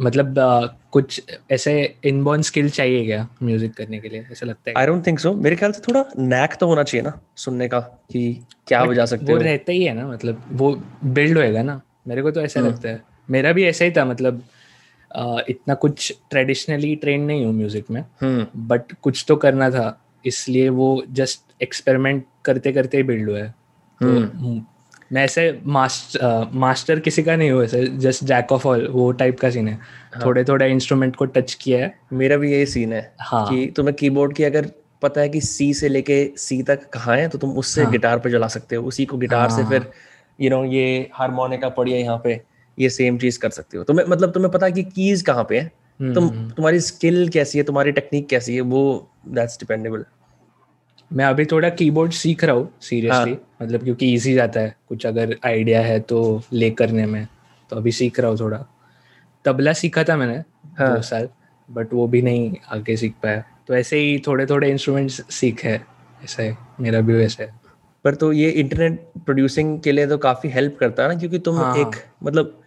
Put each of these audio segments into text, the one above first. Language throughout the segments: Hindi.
मतलब uh, कुछ ऐसे इनबॉर्न स्किल चाहिए क्या म्यूज़िक करने के लिए? ऐसा लगता है आई डोंट थिंक सो मेरे ख्याल से थोड़ा नैक तो होना चाहिए ना सुनने का कि क्या बजा सकते वो रहता ही है ना मतलब वो बिल्ड होएगा ना। मेरे को तो ऐसा hmm. लगता है। मेरा भी ऐसा ही था मतलब uh, इतना कुछ ट्रेडिशनली ट्रेन नहीं हूँ म्यूज़िक में बट hmm. कुछ तो करना था। इसलिए वो जस्ट एक्सपेरिमेंट करते करते ही बिल्ड हुआ है। तो hmm. मैं ऐसे मास्टर मास्टर किसी का नहीं हुआ ऐसे जस्ट जैक ऑफ़ ऑल वो टाइप का सीन है हाँ. थोड़े थोड़े इंस्ट्रूमेंट को टच किया है मेरा भी यही सीन है हाँ. कि तुम्हें कीबोर्ड की अगर पता है कि सी से लेके सी तक कहाँ है तो तुम उससे हाँ. गिटार पे चला सकते हो उसी को गिटार हाँ. से फिर यू नो ये हारमोनिका पड़ी है यहाँ पे ये सेम चीज़ कर सकते हो तुम्हें मतलब तुम्हें पता है कि कीज कहाँ पे है हम्म, तुम हम्म। तुम्हारी स्किल कैसी है तुम्हारी टेक्निक कैसी है वो दैट्स डिपेंडेबल मैं अभी थोड़ा कीबोर्ड सीख रहा हूँ सीरियसली हाँ. मतलब क्योंकि इजी जाता है। कुछ अगर आइडिया है तो ले करने में। तो अभी सीख रहा हूँ थोड़ा। तबला सीखा था मैंने हाँ. दो साल बट वो भी नहीं आगे सीख पाया। तो ऐसे ही थोड़े थोड़े इंस्ट्रूमेंट्स सीखे ऐसे मेरा भी वैसे है। पर तो ये इंटरनेट प्रोड्यूसिंग के लिए तो काफ़ी हेल्प करता है ना क्योंकि तुम हाँ, एक हाँ. मतलब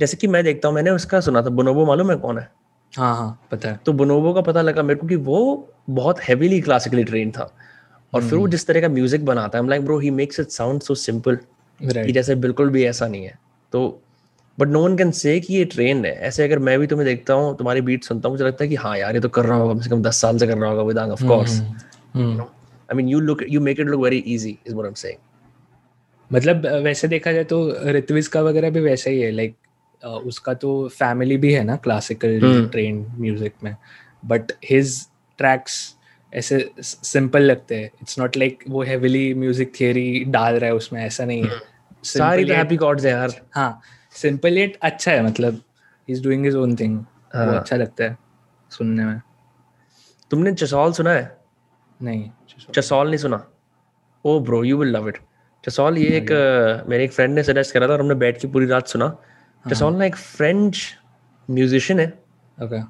जैसे कि मैं देखता हूँ मैंने उसका सुना था बोनोबो मालूम है कौन है? हाँ हाँ पता है। तो बोनोबो का पता लगा मेरे को कि वो बहुत हेवीली क्लासिकली ट्रेन था। और फिर वो हम्म। जिस तरह का म्यूज़िक बनाता है like bro he makes it sound so simple जैसे बिल्कुल भी ऐसा नहीं है। तो but no one can say कि ये ट्रेन है। ऐसे अगर मैं भी तुम्हें देखता हूँ तुम्हारी बीट सुनता हूँ मुझे लगता है कि हाँ यार ये तो कर रहा होगा कम से कम दस साल से कर रहा होगा विदांग of course I mean you look you make it look very easy is what I am saying मतलब वैसे देखा जाए तो ऋत्विज का वगैरह भी वैसा ही है लाइक like, उसका तो फैमिली भी है ना क्लासिकल ट्रेन म्यूज़िक में। बट हिज ट्रैक्स ऐसे सिंपल लगते हैं। इट्स नॉट लाइक वो हेविली म्यूज़िक थियरी डाल रहा है उसमें ऐसा नहीं है। सारी तो हैप्पी कॉर्ड्स है यार। हाँ सिंपल येट अच्छा है मतलब he is doing his own thing वो अच्छा लगता है सुनने में। तुमने चसौल सुना है? नहीं। चसौल। नहीं सुना? ओ bro you will love it चसौल ये एक मेरे एक फ्रेंड ने सजेस्ट करा था और हमने बैठ के पूरी रात सुना। चसौल ना एक फ्रेंच म्यूजिशियन है। ओके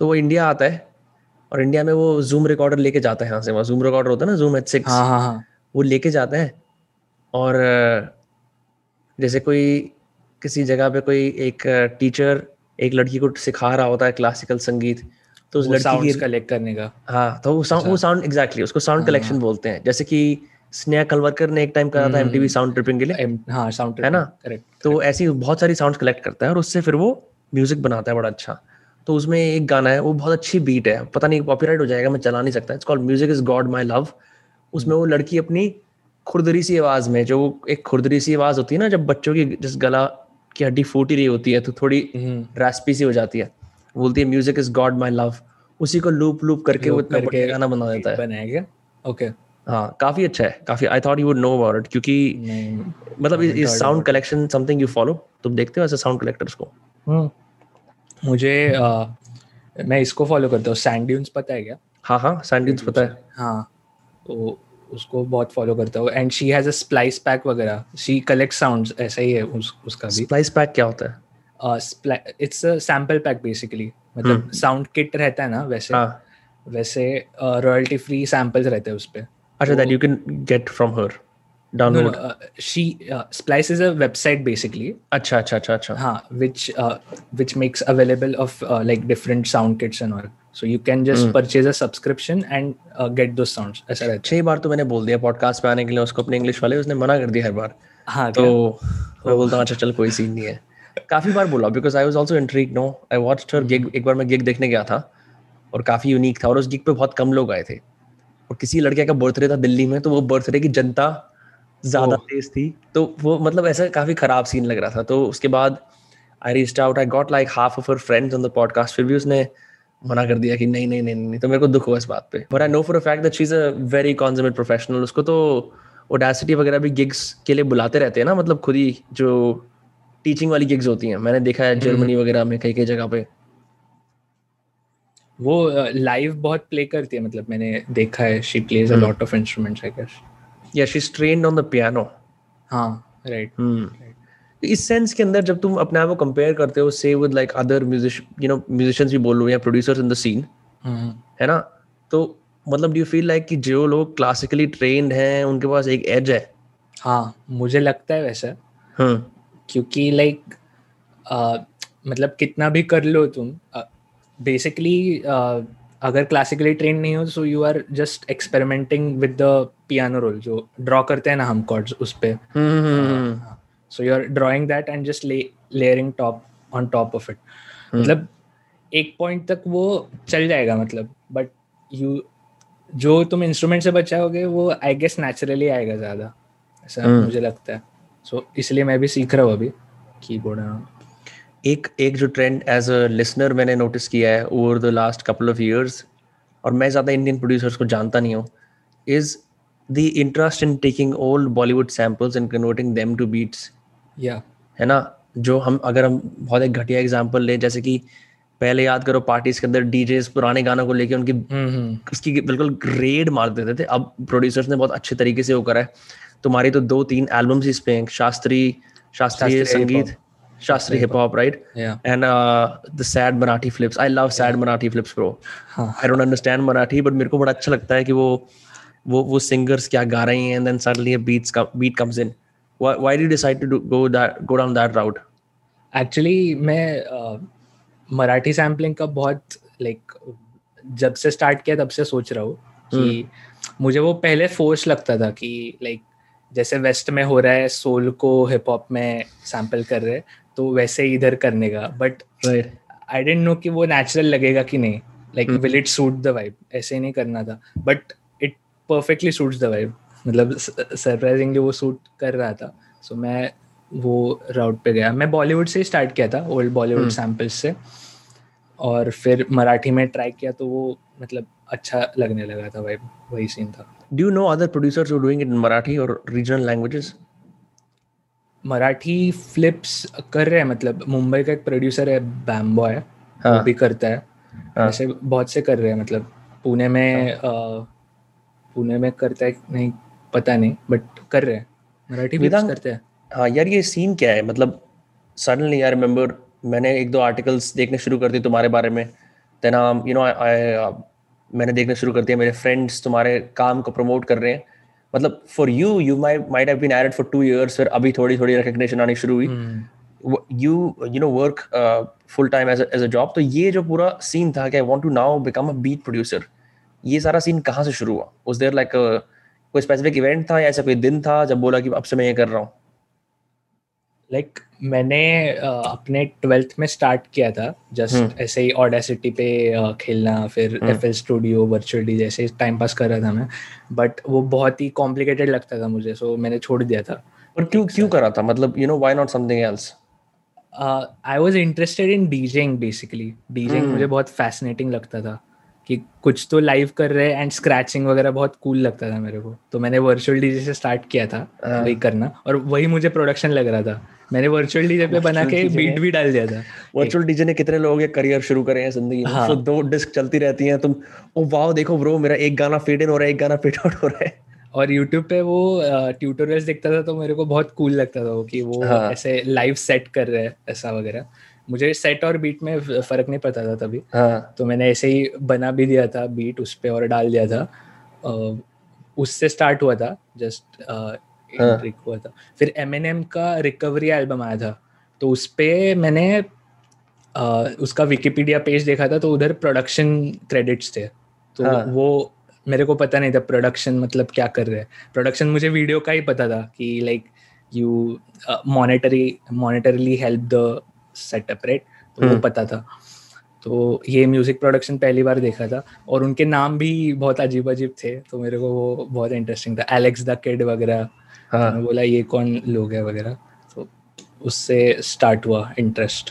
तो वो इंडिया आता है। और इंडिया में वो जूम रिकॉर्डर लेके जाता है यहाँ से वहाँ जूम रिकॉर्डर होता है ना जूम एच सिक्स हाँ हाँ हाँ। वो लेके जाता है और जैसे कोई किसी जगह पे कोई एक टीचर एक लड़की को सिखा रहा होता है क्लासिकल संगीत तो उस लड़की की कलेक्ट करने का। हाँ तो वो साउंड वो साउंड एग्जैक्टली उसको साउंड कलेक्शन हाँ, हाँ। बोलते हैं। जैसे कि स्नेहा कलवरकर ने एक टाइम करा था एमटीवी साउंड ट्रिपिंग के लिए हाँ साउंड है ना? करेक्ट तो ऐसी बहुत सारी साउंड कलेक्ट करता है और उससे फिर वो म्यूज़िक बनाता है बड़ा अच्छा। तो उसमें एक गाना है वो बहुत अच्छी बीट है। पता नहीं कॉपीराइट हो जाएगा मैं चला नहीं सकता। It's called music is God my love उसमें वो लड़की अपनी खुरदरी सी आवाज़ में जो एक खुरदरी सी आवाज़ होती है ना जब बच्चों की जिस गला की हड्डी फूटी रही होती है तो थोड़ी रैस्पी सी हो जाती है। बोलती है music is God my love उसी को लूप लूप करके वो इतना बढ़िया गाना बना देता है। बनाएगा ओके हाँ काफ़ी अच्छा है काफ़ी I thought you would know about it क्योंकि मतलब इस sound collection something you follow तुम देखते हो ऐसे साउंड कलेक्टर्स को। हम्म। मुझे आ, मैं इसको फॉलो करता हूँ सैंड पता है क्या? हाँ हाँ सैंड पता है। हाँ तो उसको बहुत फॉलो करता हूँ। And she has a splice pack वगैरह। शी कलेक्ट साउंड्स ऐसा ही है उस, उसका भी। स्प्लाइस पैक क्या होता है? It's a sample pack basically मतलब साउंड किट रहता है ना वैसे। हाँ. वैसे रॉयल्टी फ्री सैम्पल्स रहते हैं उस पे। अच्छा that you can get from her download hmm. तो पे आने के लिए उसको अपने इंग्लिश वाले उसने मना कर दिया हर बार। हाँ तो मैं बोलता हूँ अच्छा चल कोई सीन नहीं है। काफ़ी बार बोला because I was also intrigued no I watch gig एक बार मैं गिग देखने गया था और काफ़ी यूनिक था और उस गिग पे बहुत कम लोग आए थे। और किसी लड़के का बर्थडे था दिल्ली में तो वो बर्थडे की जनता ज़्यादा तेज थी। तो वो मतलब ऐसा काफ़ी खराब सीन लग रहा था। तो उसके बाद I reached out I got like half of her friends on the podcast फिर भी उसने मना कर दिया कि नहीं नहीं नहीं नहीं तो मेरे को दुख हुआ इस बात पे। But I know for a fact that she is a very consummate professional उसको तो ओडासिटी वगैरह भी गिग्स के लिए बुलाते रहते हैं ना मतलब खुद ही जो टीचिंग वाली गिग्स होती हैं। मैंने देखा है जर्मनी हम्म। वगैरह में कई कई जगह पे। वो लाइव uh, बहुत प्ले करती है मतलब मैंने देखा है। She plays a lot of instruments I guess या she trained on the piano हाँ राइट इस सेंस के अंदर जब तुम अपने आप को कंपेयर करते हो से with like other you know musicians भी बोल लो या प्रोड्यूसर्स इन द सीन है ना? तो मतलब डू यू फील लाइक कि जो लोग क्लासिकली ट्रेन्ड हैं उनके पास एक एज है? हाँ मुझे लगता है वैसे। हम्म क्योंकि लाइक मतलब कितना भी कर लो तुम बेसिकली अगर क्लासिकली ट्रेन नहीं हो so you are just experimenting with the piano roll जो ड्रॉ करते हैं ना हम कॉर्ड्स उस पे। So you are drawing that and just layering top on top of it मतलब एक पॉइंट तक वो चल जाएगा मतलब। बट यू जो तुम इंस्ट्रूमेंट से बचाओगे वो आई गेस नेचुरली आएगा ज़्यादा। ऐसा hmm. मुझे लगता है। सो so, इसलिए मैं भी सीख रहा हूँ अभी कीबोर्ड एक एक जो ट्रेंड एज अ लिसनर मैंने नोटिस किया है over the last couple of years और मैं ज़्यादा इंडियन प्रोड्यूसर्स को जानता नहीं हूँ is the interest in taking old Bollywood samples and converting them to beats या है ना? जो हम अगर हम बहुत एक घटिया एग्ज़ाम्पल लें जैसे कि पहले याद करो पार्टीज़ के अंदर डीजे पुराने गानों को लेके उनकी। उसकी बिल्कुल रेड मार देते थे। अब प्रोड्यूसर्स ने बहुत अच्छे तरीके से वो करा है। तुम्हारी तो दो तीन एल्बम्स इस पे शास्त्रीय शास्त्रीय संगीत शास्त्रीय hip hop right and the sad Marathi flips I love sad Marathi flips bro I don't understand Marathi but मेरे को बड़ा अच्छा लगता है कि वो वो वो सिंगर्स क्या गा रही हैं and then suddenly a beats beat comes in why did decide to go that go down that route actually मैं uh, मराठी सैम्पलिंग का बहुत लाइक जब से स्टार्ट किया तब से सोच रहा हूँ कि hmm. मुझे वो पहले फोर्स लगता था कि लाइक जैसे वेस्ट में हो रहा है सोल को हिप हॉप में सैंपल कर रहे तो वैसे ही इधर करने का बट आई डेंट नो कि वो नेचुरल लगेगा कि नहीं. Like will it suit the vibe ऐसे ही नहीं करना था. But it perfectly suits the vibe मतलब सरप्राइजिंगली वो सूट कर रहा था. सो so, मैं वो राउट पे गया. मैं बॉलीवुड से ही स्टार्ट किया था ओल्ड बॉलीवुड सैम्पल्स से. और फिर मराठी में ट्राई किया तो वो मतलब अच्छा लगने लगा था भाई वही सीन था. Do know other producers doing it in Marathi और रीजनल लैंग्वेजेस मराठी फ्लिप्स कर रहे हैं मतलब मुंबई का एक प्रोड्यूसर है बैम्बो है हाँ. वो भी करता है हाँ. ऐसे बहुत से कर रहे हैं मतलब पुणे में हाँ. पुणे में करता है नहीं पता नहीं बट कर रहे हैं मराठी भी करते हैं हाँ यार ये सीन क्या है मतलब सडनली आई रिमेम्बर मैंने एक दो आर्टिकल्स देखने शुरू कर दिए तुम्हारे बारे में देन यू नो आई मैंने देखना शुरू कर दिया मेरे फ्रेंड्स तुम्हारे काम को प्रमोट कर रहे हैं मतलब for you you might have been added for two years फिर अभी थोड़ी थोड़ी रिकग्निशन आनी शुरू हुई। You you know work full time as as a job तो ये जो पूरा सीन था कि I want to now become a beat producer ये सारा सीन कहाँ से शुरू हुआ? उस देर लाइक कोई स्पेसिफिक इवेंट था या ऐसा कोई दिन था जब बोला कि अब से मैं ये कर रहा हूँ? लाइक like, मैंने uh, अपने ट्वेल्थ में स्टार्ट किया था। Just hmm. ऐसे ही ऑडेसिटी पे uh, खेलना फिर F L studio virtual D जैसे टाइम पास कर रहा था मैं। बट वो बहुत ही कॉम्प्लिकेटेड लगता था मुझे सो so मैंने छोड़ दिया था। और क्यों क्यों करा था? मतलब you know why not something else I was interested in DJing basically DJing मुझे बहुत फैसिनेटिंग लगता था कि कुछ तो लाइव कर रहे हैं एंड स्क्रैचिंग वगैरह बहुत कूल लगता था मेरे को। तो मैंने वर्चुअल डीजे से स्टार्ट किया था हाँ। वही करना। और वही मुझे प्रोडक्शन लग रहा था। मैंने वर्चुअल डीजे पे बना के बीट भी डाल दिया था। वर्चुअल डीजे ने कितने लोगों के करियर शुरू करे हैं ज़िंदगी में? हाँ. तो दो डिस्क चलती रहती हैं तुम ओ वाओ देखो ब्रो मेरा एक गाना फेड इन हो रहा है एक गाना फेड आउट हो रहा है। और यूट्यूब पे वो ट्यूटोरियल्स देखता था तो मेरे को बहुत कूल लगता था वो कि वो हाँ. ऐसे लाइव सेट कर रहे हैं ऐसा वगैरह। मुझे सेट और बीट में फ़र्क नहीं पता था तभी। हाँ. तो मैंने ऐसे ही बना भी दिया था बीट उस पर और डाल दिया था। उससे स्टार्ट हुआ था जस्ट हाँ. हुआ था। फिर एम का रिकवरी एल्बम आया था। तो उस पर मैंने उसका विकीपीडिया पेज देखा था तो उधर प्रोडक्शन क्रेडिट्स थे। तो हाँ. वो मेरे को पता नहीं था प्रोडक्शन मतलब क्या कर रहे हैं। प्रोडक्शन मुझे वीडियो का ही पता था कि like you monetary monetarily help the setup right तो वो हम्म। पता था। तो ये म्यूज़िक प्रोडक्शन पहली बार देखा था। और उनके नाम भी बहुत अजीब अजीब थे तो मेरे को वो बहुत इंटरेस्टिंग था। एलेक्स द किड वगैरह। हाँ. तो बोला ये कौन लोग है? वगैरह। तो उससे स्टार्ट हुआ इंटरेस्ट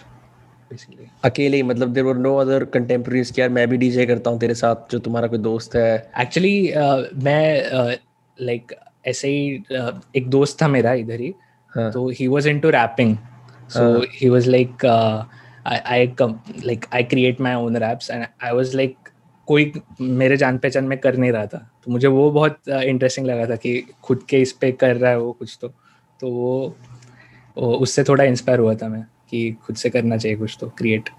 बेसिकली अकेले मतलब there were no other contemporaries कि यार मैं भी डीजे करता हूँ तेरे साथ जो तुम्हारा कोई दोस्त है। एक्चुअली uh, मैं लाइक uh, ऐसे ही uh, एक दोस्त था मेरा इधर ही। हाँ. तो he was into rapping uh, he was like uh, I, I come like I create my own raps and I was like कोई मेरे जान पहचान में कर नहीं रहा था। तो मुझे वो बहुत इंटरेस्टिंग लगा था कि खुद के इस पे कर रहा है वो कुछ तो। तो वो, वो उससे थोड़ा इंस्पायर हुआ था मैं कि खुद से करना चाहिए कुछ तो क्रिएट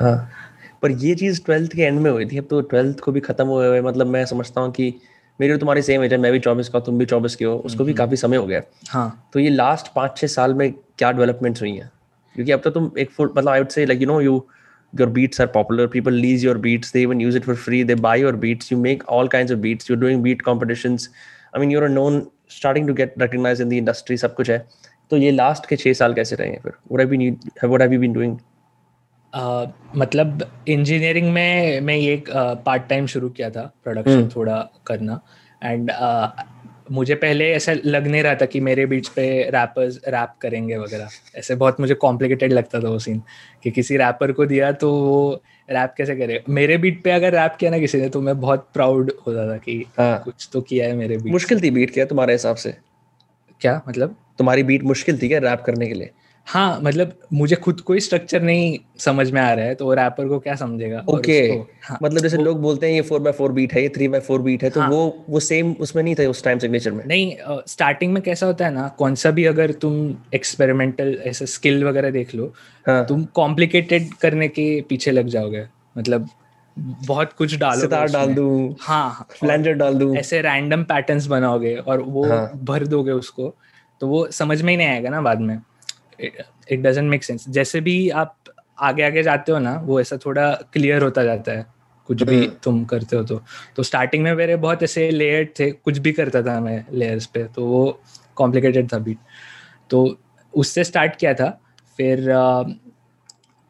हाँ। पर ये चीज़ ट्वेल्थ के एंड में हुई थी अब तो ट्वेल्थ को भी खत्म हुए हुए मतलब मैं समझता हूँ कि मेरी तुम्हारी सेम एज है मैं भी चौबीस का तुम भी चौबीस के हो उसको भी हम्म। काफ़ी समय हो गया। हाँ। तो ये लास्ट पाँच छः साल में क्या डेवलपमेंट्स हुई हैं? क्योंकि अब तो तुम एक फुल मतलब I would say like you know you your beats are popular people lease your beats they even use it for free they buy your beats you make all kinds of beats you're doing beat competitions i mean you're a known starting to get recognized in the industry सब कुछ है तो ये लास्ट के छः साल कैसे रहे हैं फिर what have you what have you been doing Uh, मतलब इंजीनियरिंग में मैं ये एक पार्ट uh, टाइम शुरू किया था प्रोडक्शन hmm. थोड़ा करना एंड uh, मुझे पहले ऐसा लग नहीं रहा था कि मेरे बीच पे रैपर्स रैप करेंगे वगैरह। ऐसे बहुत मुझे कॉम्प्लिकेटेड लगता था वो सीन कि किसी रैपर को दिया तो वो रैप कैसे करे? मेरे बीट पे अगर रैप किया ना किसी ने तो मैं बहुत प्राउड होता था कि हाँ. कुछ तो किया है मेरे बीट मुश्किल थी बीट क्या तुम्हारे हिसाब से? क्या मतलब? तुम्हारी बीट मुश्किल थी क्या रैप करने के लिए? हाँ मतलब मुझे खुद कोई स्ट्रक्चर नहीं समझ में आ रहा है तो रैपर को क्या समझेगा? Okay okay. हाँ, मतलब जैसे लोग बोलते हैं ये फोर बाय फोर बीट है ये थ्री बाय फोर बीट है तो हाँ, वो वो सेम उसमें नहीं था उस टाइम सिग्नेचर में? नहीं स्टार्टिंग में कैसा होता है ना कौन सा भी अगर तुम एक्सपेरिमेंटल ऐसे स्किल वगैरह देख लो हाँ, तुम कॉम्प्लिकेटेड करने के पीछे लग जाओगे। मतलब बहुत कुछ डालो सितार डाल दूँ हाँ फ्लैंजर डाल दूँ। ऐसे रैंडम पैटर्न्स बनाओगे और वो हाँ, भर दोगे उसको तो वो समझ में ही नहीं आएगा ना बाद में। इट डजेंट मेक सेंस जैसे भी आप आगे आगे जाते हो ना वो ऐसा थोड़ा क्लियर होता जाता है। कुछ भी हम्म। तुम करते हो तो। तो स्टार्टिंग में मेरे बहुत ऐसे लेयर थे कुछ भी करता था मैं लेयर्स पे तो वो कॉम्प्लिकेटेड था बीट तो उससे स्टार्ट किया था। फिर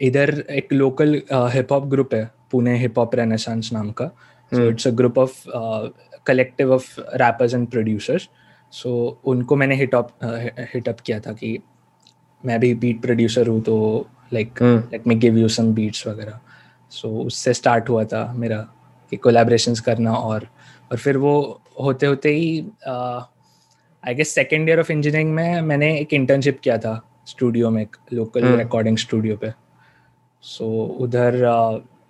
इधर एक लोकल हिप हॉप ग्रुप है पुणे हिप हॉप रेनेसांस नाम का। So it's a group of collective of rappers and producers so उनको मैंने हिट अप हिट अप किया था कि मैं भी बीट प्रोड्यूसर हूँ तो like let me give you some beats वगैरह। सो उससे स्टार्ट हुआ था मेरा कि कोलेब्रेशंस करना और और फिर वो होते होते ही I guess second year of engineering में मैंने एक इंटर्नशिप किया था स्टूडियो में एक लोकल रिकॉर्डिंग स्टूडियो पे। सो so, उधर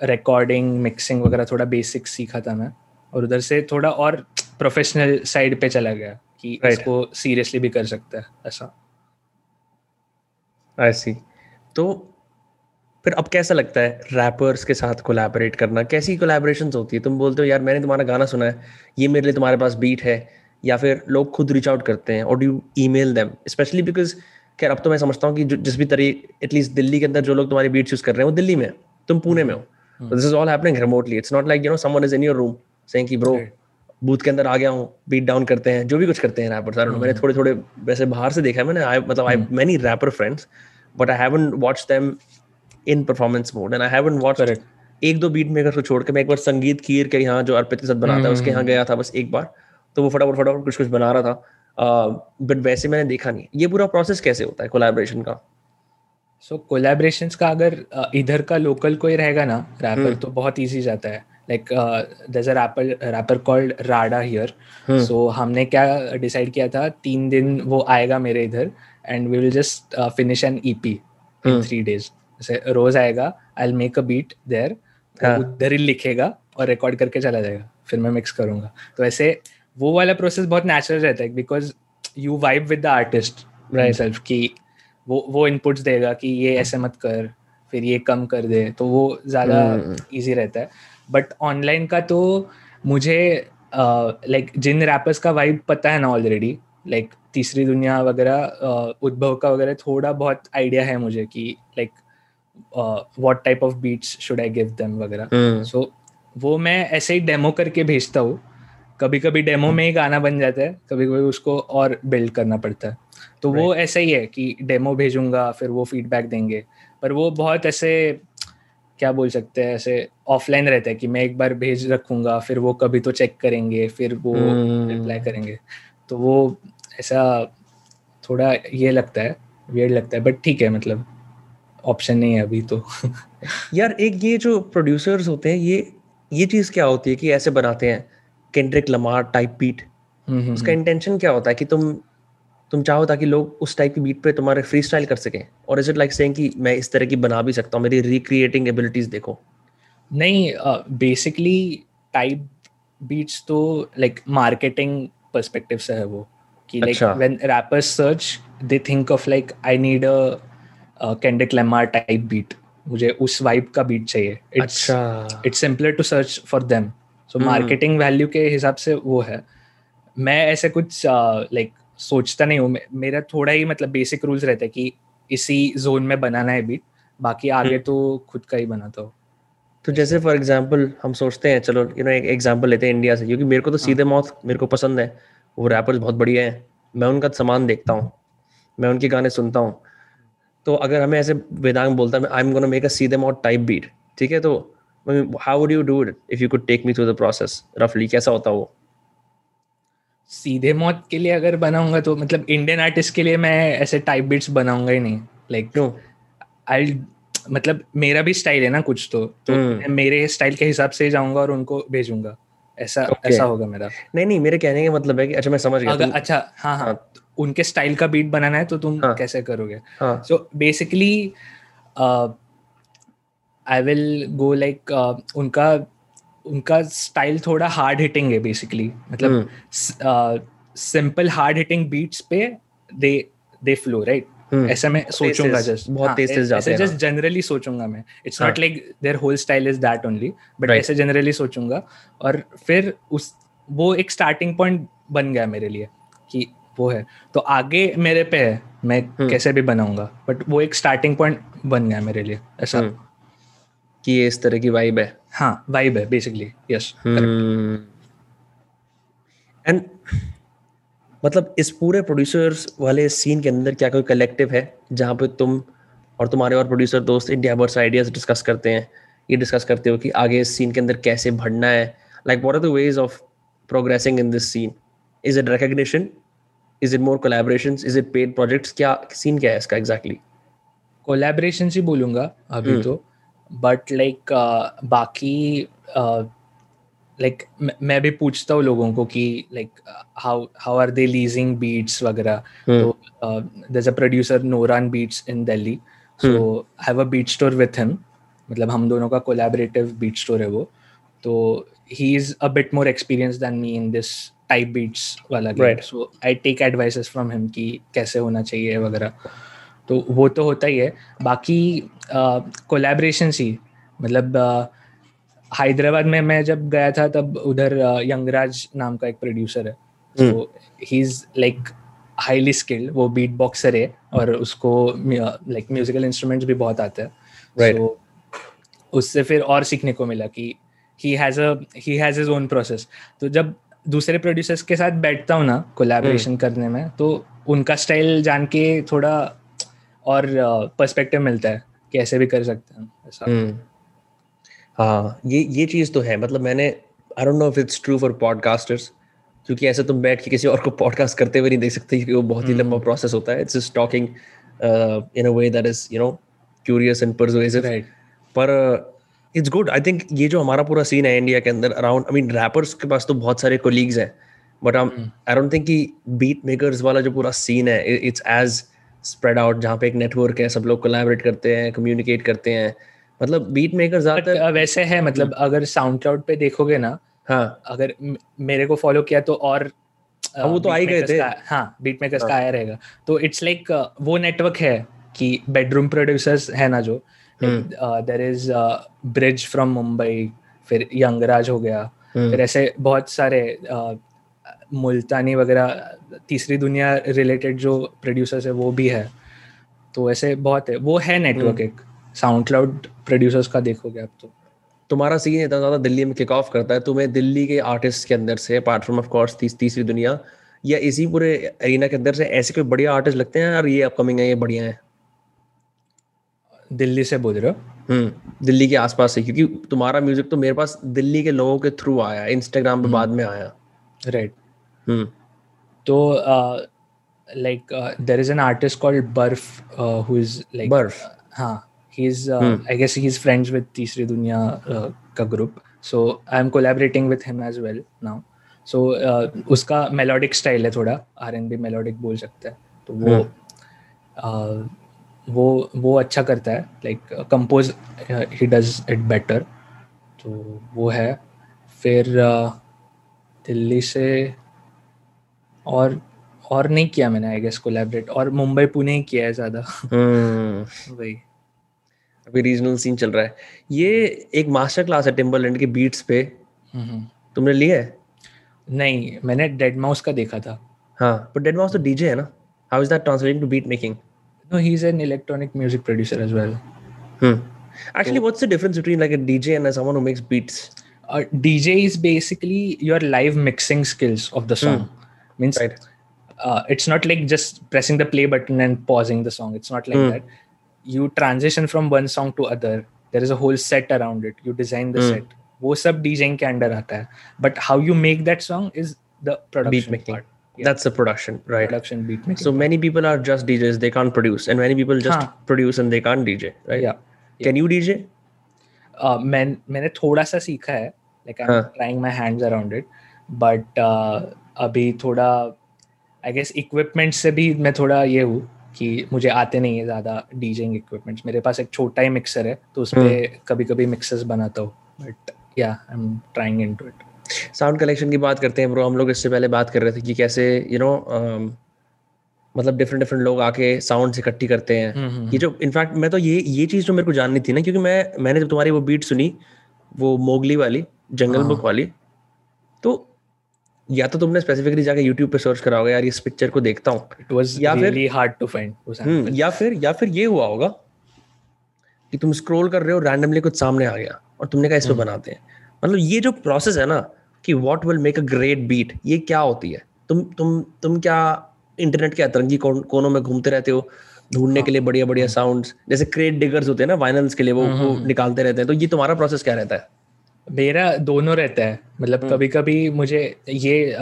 रिकॉर्डिंग मिक्सिंग वगैरह थोड़ा बेसिक सीखा था मैं और उधर से थोड़ा और प्रोफेशनल साइड पे चला गया कि right. इसको सीरियसली भी कर सकता है ऐसा। आई सी तो फिर अब कैसा लगता है रैपर्स के साथ कोलैबोरेट करना? कैसी कोलैबोरेशन होती है? तुम बोलते हो यार मैंने तुम्हारा गाना सुना है ये मेरे लिए तुम्हारे पास बीट है। या फिर लोग खुद रीच आउट करते हैं और do email them specially because खैर अब तो मैं समझता हूँ कि जिस भी तरीके एटलीस्ट दिल्ली के अंदर जो लोग तुम्हारी बीट यूज़ कर रहे हैं वो दिल्ली में तुम पुणे में हो। This is all happening remotely it's not like you know someone is in your room saying कि ब्रो बूथ के अंदर आ गया हूँ बीट डाउन करते हैं जो भी कुछ करते हैं रैपर्स आई मैंने थोड़े थोड़े वैसे बाहर से देखा है मैंने आई मतलब I many rapper friends but I haven't watch them in performance mode and I haven't watch एक दो बीट मेकर को छोड़ के मैं एक बार संगीत खीर के यहाँ जो अर्पित के साथ बनाता है उसके यहाँ गया था बस एक बार तो वो फटाफट फटाफट कुछ कुछ बना रहा था। बट uh, वैसे मैंने देखा नहीं। ये पूरा प्रोसेस कैसे होता है कोलैबोरेशन का? सो so, कोलैबोरेशंस का अगर इधर का लोकल कोई रहेगा ना रैपर hmm. तो बहुत इजी जाता है। Like there a rapper rapper called Rada here so हमने क्या डिसाइड किया था? तीन दिन वो आएगा मेरे इधर and we will just finish an EP in three days जैसे रोज आएगा I make a beat there उधर ही लिखेगा और रिकॉर्ड करके चला जाएगा। फिर मैं मिक्स करूँगा। तो ऐसे वो वाला प्रोसेस बहुत नेचुरल रहता है because you vibe with the artist self कि वो वो इनपुट्स देगा कि ये ऐसे मत कर फिर ये कम कर दे। तो वो ज़्यादा इजी hmm. रहता है। बट ऑनलाइन का तो मुझे लाइक uh, like, जिन रैपर्स का वाइब पता है ना ऑलरेडी लाइक like, तीसरी दुनिया वगैरह उद्भव का वगैरह थोड़ा बहुत आइडिया है मुझे कि like what type of beats should I give them वगैरह। सो वो मैं ऐसे ही डेमो करके भेजता हूँ। कभी कभी डेमो में ही गाना बन जाता है कभी कभी उसको और बिल्ड करना पड़ता है। तो right. वो ऐसा ही है कि डेमो भेजूँगा फिर वो फीडबैक देंगे। पर वो बहुत ऐसे क्या बोल सकते हैं ऐसे ऑफलाइन रहता है कि मैं एक बार भेज रखूँगा फिर वो कभी तो चेक करेंगे फिर वो रिप्लाई hmm. करेंगे। तो वो ऐसा थोड़ा ये लगता है वियर्ड लगता है बट ठीक है मतलब ऑप्शन नहीं है अभी तो। यार एक ये जो प्रोड्यूसर्स होते हैं ये ये चीज़ क्या होती है कि ऐसे बनाते हैं केंड्रिक लमार टाइप बीट उसका इंटेंशन क्या होता है कि तुम तुम चाहो ताकि लोग उस टाइप की बीट पे तुम्हारे फ्री स्टाइल कर सकें? और इज़ इट लाइक सेइंग कि मैं इस तरह की बना भी सकता हूँ मेरी रिक्रिएटिंग एबिलिटीज देखो? नहीं बेसिकली टाइप बीट्स तो लाइक मार्केटिंग पर्सपेक्टिव से है वो। कि like when rappers search they think of like I need a Kendrick Lamar type beat मुझे उस वाइब का बीट चाहिए। It's it's simpler to search for them so marketing value के हिसाब से वो है। मैं ऐसे कुछ लाइक सोचता नहीं हूँ। मेरा थोड़ा ही मतलब बेसिक रूल्स रहता है कि इसी जोन में बनाना है बीट बाकी आगे हम्म। तो खुद का ही बनाता हूँ तो जैसे फॉर एग्ज़ाम्पल हम सोचते हैं चलो यू नो एक एग्ज़ाम्पल लेते हैं इंडिया से क्योंकि मेरे को तो हाँ। सीधे मौत मेरे को पसंद है। वो रैपर्स बहुत बढ़िया हैं। मैं उनका सामान देखता हूँ। मैं उनके गाने सुनता हूँ। तो अगर हमें ऐसे वेदांग बोलता है I am gonna make a Seedhe Maut type beat ठीक है? तो how would you do it if you could take me through the process रफली कैसा होता वो? सीधे मौत के लिए अगर बनाऊँगा तो मतलब इंडियन आर्टिस्ट के लिए मैं ऐसे टाइप बीट्स बनाऊँगा ही नहीं लाइक क्यों आई मतलब मेरा भी स्टाइल है ना कुछ तो तो hmm. मेरे स्टाइल के हिसाब से जाऊँगा और उनको भेजूँगा ऐसा okay. ऐसा होगा मेरा नहीं नहीं मेरे कहने का मतलब है कि अच्छा मैं समझ गया अगर तुम... अच्छा हाँ हाँ, हाँ. उनके स्टाइल का बीट बनाना है तो तुम हाँ. कैसे करोगे so basically I will go like उनका उनका स्टाइल थोड़ा हार्ड हिटिंग है बेसिकली मतलब सिंपल हार्ड हिटिंग बीट्स पे दे दे फ्लो राइट ऐसा मैं सोचूँगा जस्ट बहुत हाँ, तेज तेज जाते हैं जस्ट जनरली सोचूँगा मैं। It's not like there whole style is that only but ऐसे जनरली सोचूँगा। और फिर उस वो एक स्टार्टिंग पॉइंट बन गया मेरे लिए कि वो है। तो आगे मेरे पे है मैं hmm. कैसे भी बनाऊँगा बट वो एक स्टार्टिंग पॉइंट बन गया मेरे लिए ऐसा। hmm. कि ये इस तरह की वाइब है। हाँ वाइब है बेसिकली यस एंड मतलब इस पूरे प्रोड्यूसर्स वाले सीन के अंदर क्या कोई कलेक्टिव है जहाँ पे तुम और तुम्हारे और प्रोड्यूसर दोस्त इंडिया वर्स आइडियाज़ डिस्कस करते हैं ये डिस्कस करते हो कि आगे इस सीन के अंदर कैसे बढ़ना है? Like what are the ways of progressing in this scene is it recognition is it more collaboration is it paid projects क्या सीन क्या है इसका एग्जैक्टली कोलैबोरेशन ही बोलूँगा अभी hmm. तो। बट लाइक like, uh, बाकी लाइक uh, like, मैं भी पूछता हूँ लोगों को कि like how how are they leasing beats वगैरह? तो there a producer Noran beats in Delhi so have a beat store with him मतलब हम दोनों का कोलैबोरेटिव बीट स्टोर है वो. तो he is a bit more experience than me in this type beats वाला so I take advices from him कि कैसे होना चाहिए वगैरह. तो वो तो होता ही है। बाकी कोलेब्रेशन ही मतलब हैदराबाद में मैं जब गया था तब उधर यंगराज नाम का एक प्रोड्यूसर है। तो he is like highly skilled वो बीट बॉक्सर है और उसको लाइक म्यूजिकल इंस्ट्रूमेंट्स भी बहुत आते हैं। Right. so, उससे फिर और सीखने को मिला कि he has a he has his own process तो जब दूसरे प्रोड्यूसर्स के साथ बैठता हूँ ना कोलैबोरेशन hmm. करने में तो उनका स्टाइल जान के थोड़ा और पर्सपेक्टिव मिलता है कैसे भी कर सकते हैं ऐसा हम्म। हाँ ये ये चीज़ तो है मतलब मैंने I don't know if it's true for podcasters क्योंकि ऐसे तुम बैठ के किसी और को पॉडकास्ट करते हुए नहीं देख सकते क्योंकि वो बहुत ही लंबा प्रोसेस हम्म। होता है it's just talking in a way that is you know curious and persuasive पर इट्स गुड आई थिंक ये जो हमारा पूरा सीन है इंडिया के अंदर अराउंड आई मीन रैपर्स के पास तो बहुत सारे कोलीग्स हैं बट आई डोंट थिंक कि बीट मेकर्स वाला जो पूरा सीन है इट्स एज स्प्रेड आउट जहाँ पे एक नेटवर्क है सब लोग कोलैबोरेट करते हैं कम्युनिकेट करते हैं मतलब बीट मेकर ज़्यादातर वैसे है मतलब हम्म। अगर साउंड क्लाउड पे देखोगे ना हाँ अगर मेरे को फॉलो किया तो और हाँ, वो तो आ ही गए थे हाँ बीट मेकर्स का हाँ। आया रहेगा तो इट्स लाइक वो नेटवर्क है कि बेडरूम प्रोड्यूसर्स है ना जो there is Brij from Mumbai फिर यंगराज हो गया हम्म। फिर ऐसे बहुत सारे मुल्तानी वगैरह तीसरी दुनिया रिलेटेड जो प्रोड्यूसर्स है वो भी है। तो ऐसे बहुत है। वो है नेटवर्क हम्म। एक। साउंड क्लाउड प्रोड्यूसर्स का देखोगे आप तो। तुम्हारा सीन इतना ज़्यादा दिल्ली में किक ऑफ़ करता है तुम्हें दिल्ली के आर्टिस्ट के अंदर से अपार्ट फ्रॉम ऑफ़ कोर्स तीस, तीसरी दुनिया या इसी पूरे एरिना के अंदर से ऐसे कोई बढ़िया आर्टिस्ट लगते हैं यार ये अपकमिंग है ये बढ़िया है? दिल्ली से बोल रहे हो? हम्म। दिल्ली के आसपास से क्योंकि तुम्हारा म्यूज़िक तो मेरे पास दिल्ली के लोगों के थ्रू आया इंस्टाग्राम पे हम्म। बाद में आया। Right Hmm. तो like there is an artist called Barf who is like Barf हाँ he is I guess he is friends with Teesri Duniya का group so I am collaborating with him as well now so उसका मेलोडिक स्टाइल है थोड़ा आर एन बी मेलोडिक बोल सकता है। तो वो hmm. वो वो अच्छा करता है। Like compose he does it better तो वो है। फिर दिल्ली से और और नहीं किया मैंने आई गेस कोलैबोरेट और मुंबई पुणे ही किया है ज़्यादा। हम्म। वही। अभी रीजनल सीन चल रहा है। ये एक मास्टर क्लास है टिम्बरलैंड के बीट्स पे। हम्म। तुमने लिया है? नहीं मैंने डेड माउस का देखा था। हाँ पर डेड माउस तो डीजे है ना? How is that translating to beat making no he is an electronic music producer as well actually what's the difference between like a DJ and someone who makes beats DJ is basically your live mixing skills of the song Means right. uh, it's not like just pressing the play button and pausing the song. It's not like hmm. that. You transition from one song to other. There is a whole set around it. You design the hmm. set. वो सब डीजेइंग के अंडर आता है but how you make that song is the production part Yeah. That's the production, right? Production beat making. So many people are just DJs; they can't produce, and many people just हाँ. produce and they can't DJ, right? Yeah. yeah. Can you DJ? Uh, मैं मैंने थोड़ा सा सीखा है like I'm हाँ. trying my hands around it, but uh, अभी थोड़ा आई गेस equipment से भी मैं थोड़ा ये हूँ कि मुझे आते नहीं है ज़्यादा डीजिंग इक्विपमेंट्स मेरे पास एक छोटा ही मिक्सर है तो उस पर कभी कभी मिक्सर्स बनाता हूँ but yeah i'm trying into it. Sound collection की बात करते हैं ब्रो हम लोग इससे पहले बात कर रहे थे कि कैसे you you know know, um, मतलब डिफरेंट डिफरेंट लोग आके साउंड इकट्ठी करते हैं। हम्म, हम्म, ये जो इनफैक्ट मैं तो ये ये चीज़ तो मेरे को जाननी थी ना क्योंकि मैं मैंने जब तुम्हारी वो बीट सुनी वो मोगली वाली जंगल बुक हाँ। वाली तो या तो तुमने स्पेसिफिकली जाके यूट्यूब पे सर्च करा होगा यार इस पिक्चर को देखता हूँ। या फिर हार्ड टू फाइंड या फिर या फिर ये हुआ होगा कि तुम स्क्रॉल कर रहे हो रैंडमली कुछ सामने आ गया और तुमने कहा इसमें हम्म। बनाते हैं। मतलब ये जो प्रोसेस है ना कि what will make a great beat ये क्या होती है? तुम तुम तुम क्या इंटरनेट के अतरंगी कोनों में घूमते रहते हो? ढूँढने हाँ. के लिए बढ़िया बढ़िया साउंड्स जैसे क्रेट डिगर्स होते हैं ना वाइनल्स के लिए वो, वो हम्म। निकालते रहते हैं। तो ये तुम्हारा प्रोसेस क्या रहता है? मेरा दोनों रहता है। मतलब हम्म। कभी कभी मुझे ये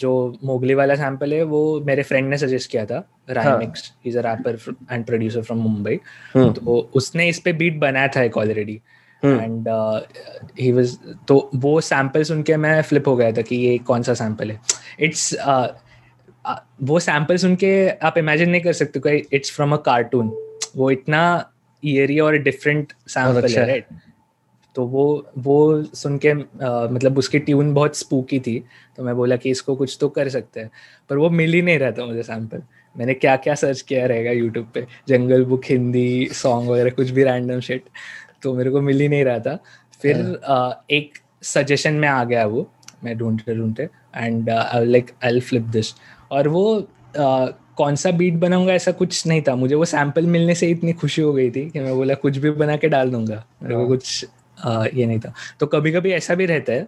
जो मोगली वाला सैंपल है वो मेरे फ्रेंड ने सजेस्ट किया था Rhymix is a rapper and producer from Mumbai तो उसने इस पे बीट बनाया था एक ऑलरेडी एंड ही वाज तो वो सैंपल सुन के मैं फ्लिप हो गया था कि ये कौन सा सैंपल है। इट्स वो सैंपल सुन के आप इमेजिन नहीं कर सकते इट्स फ्रॉम अ कार्टून वो इतना ईयरी और डिफरेंट सैंपल है राइट तो वो वो सुन के मतलब उसकी ट्यून बहुत स्पूकी थी तो मैं बोला कि इसको कुछ तो कर सकते हैं। पर वो मिल ही नहीं रहा था मुझे सैंपल मैंने क्या क्या सर्च किया रहेगा यूट्यूब पे जंगल बुक हिंदी सॉन्ग वगैरह कुछ भी रैंडम शिट तो मेरे को मिल ही नहीं रहा था। फिर uh, एक सजेशन में आ गया वो मैं ढूंढते ढूंढते and like I flip this और वो uh, कौन सा बीट बनाऊँगा ऐसा कुछ नहीं था। मुझे वो सैंपल मिलने से इतनी खुशी हो गई थी कि मैं बोला कुछ भी बना के डाल दूँगा। मेरे को हाँ। कुछ ये नहीं था। तो कभी कभी ऐसा भी रहता है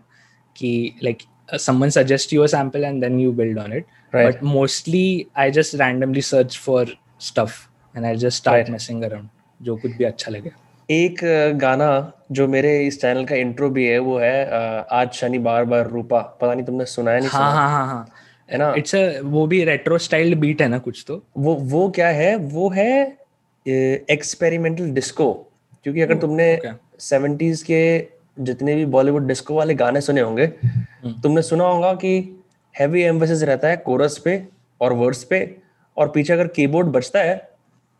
कि like someone suggests you a sample and then you build on it right. but mostly i just randomly search for stuff and i just start right. messing around जो कुछ भी अच्छा लगे। एक गाना जो मेरे इस चैनल का इंट्रो भी है वो है आज शनि बार बार रूपा। पता नहीं तुमने सुना है नहीं हाँ हाँ हाँ हाँ। है ना? इट्स वो भी रेट्रो स्टाइल बीट है ना कुछ तो। वो वो क्या है? वो है एक्सपेरिमेंटल डिस्को क्योंकि अगर तुमने सेवेंटीज के जितने भी बॉलीवुड डिस्को वाले गाने सुने होंगे हम्म। तुमने सुना होगा कि हैवी एम्फोसिस रहता है कोरस पे और वर्ड्स पे और पीछे अगर कीबोर्ड बजता है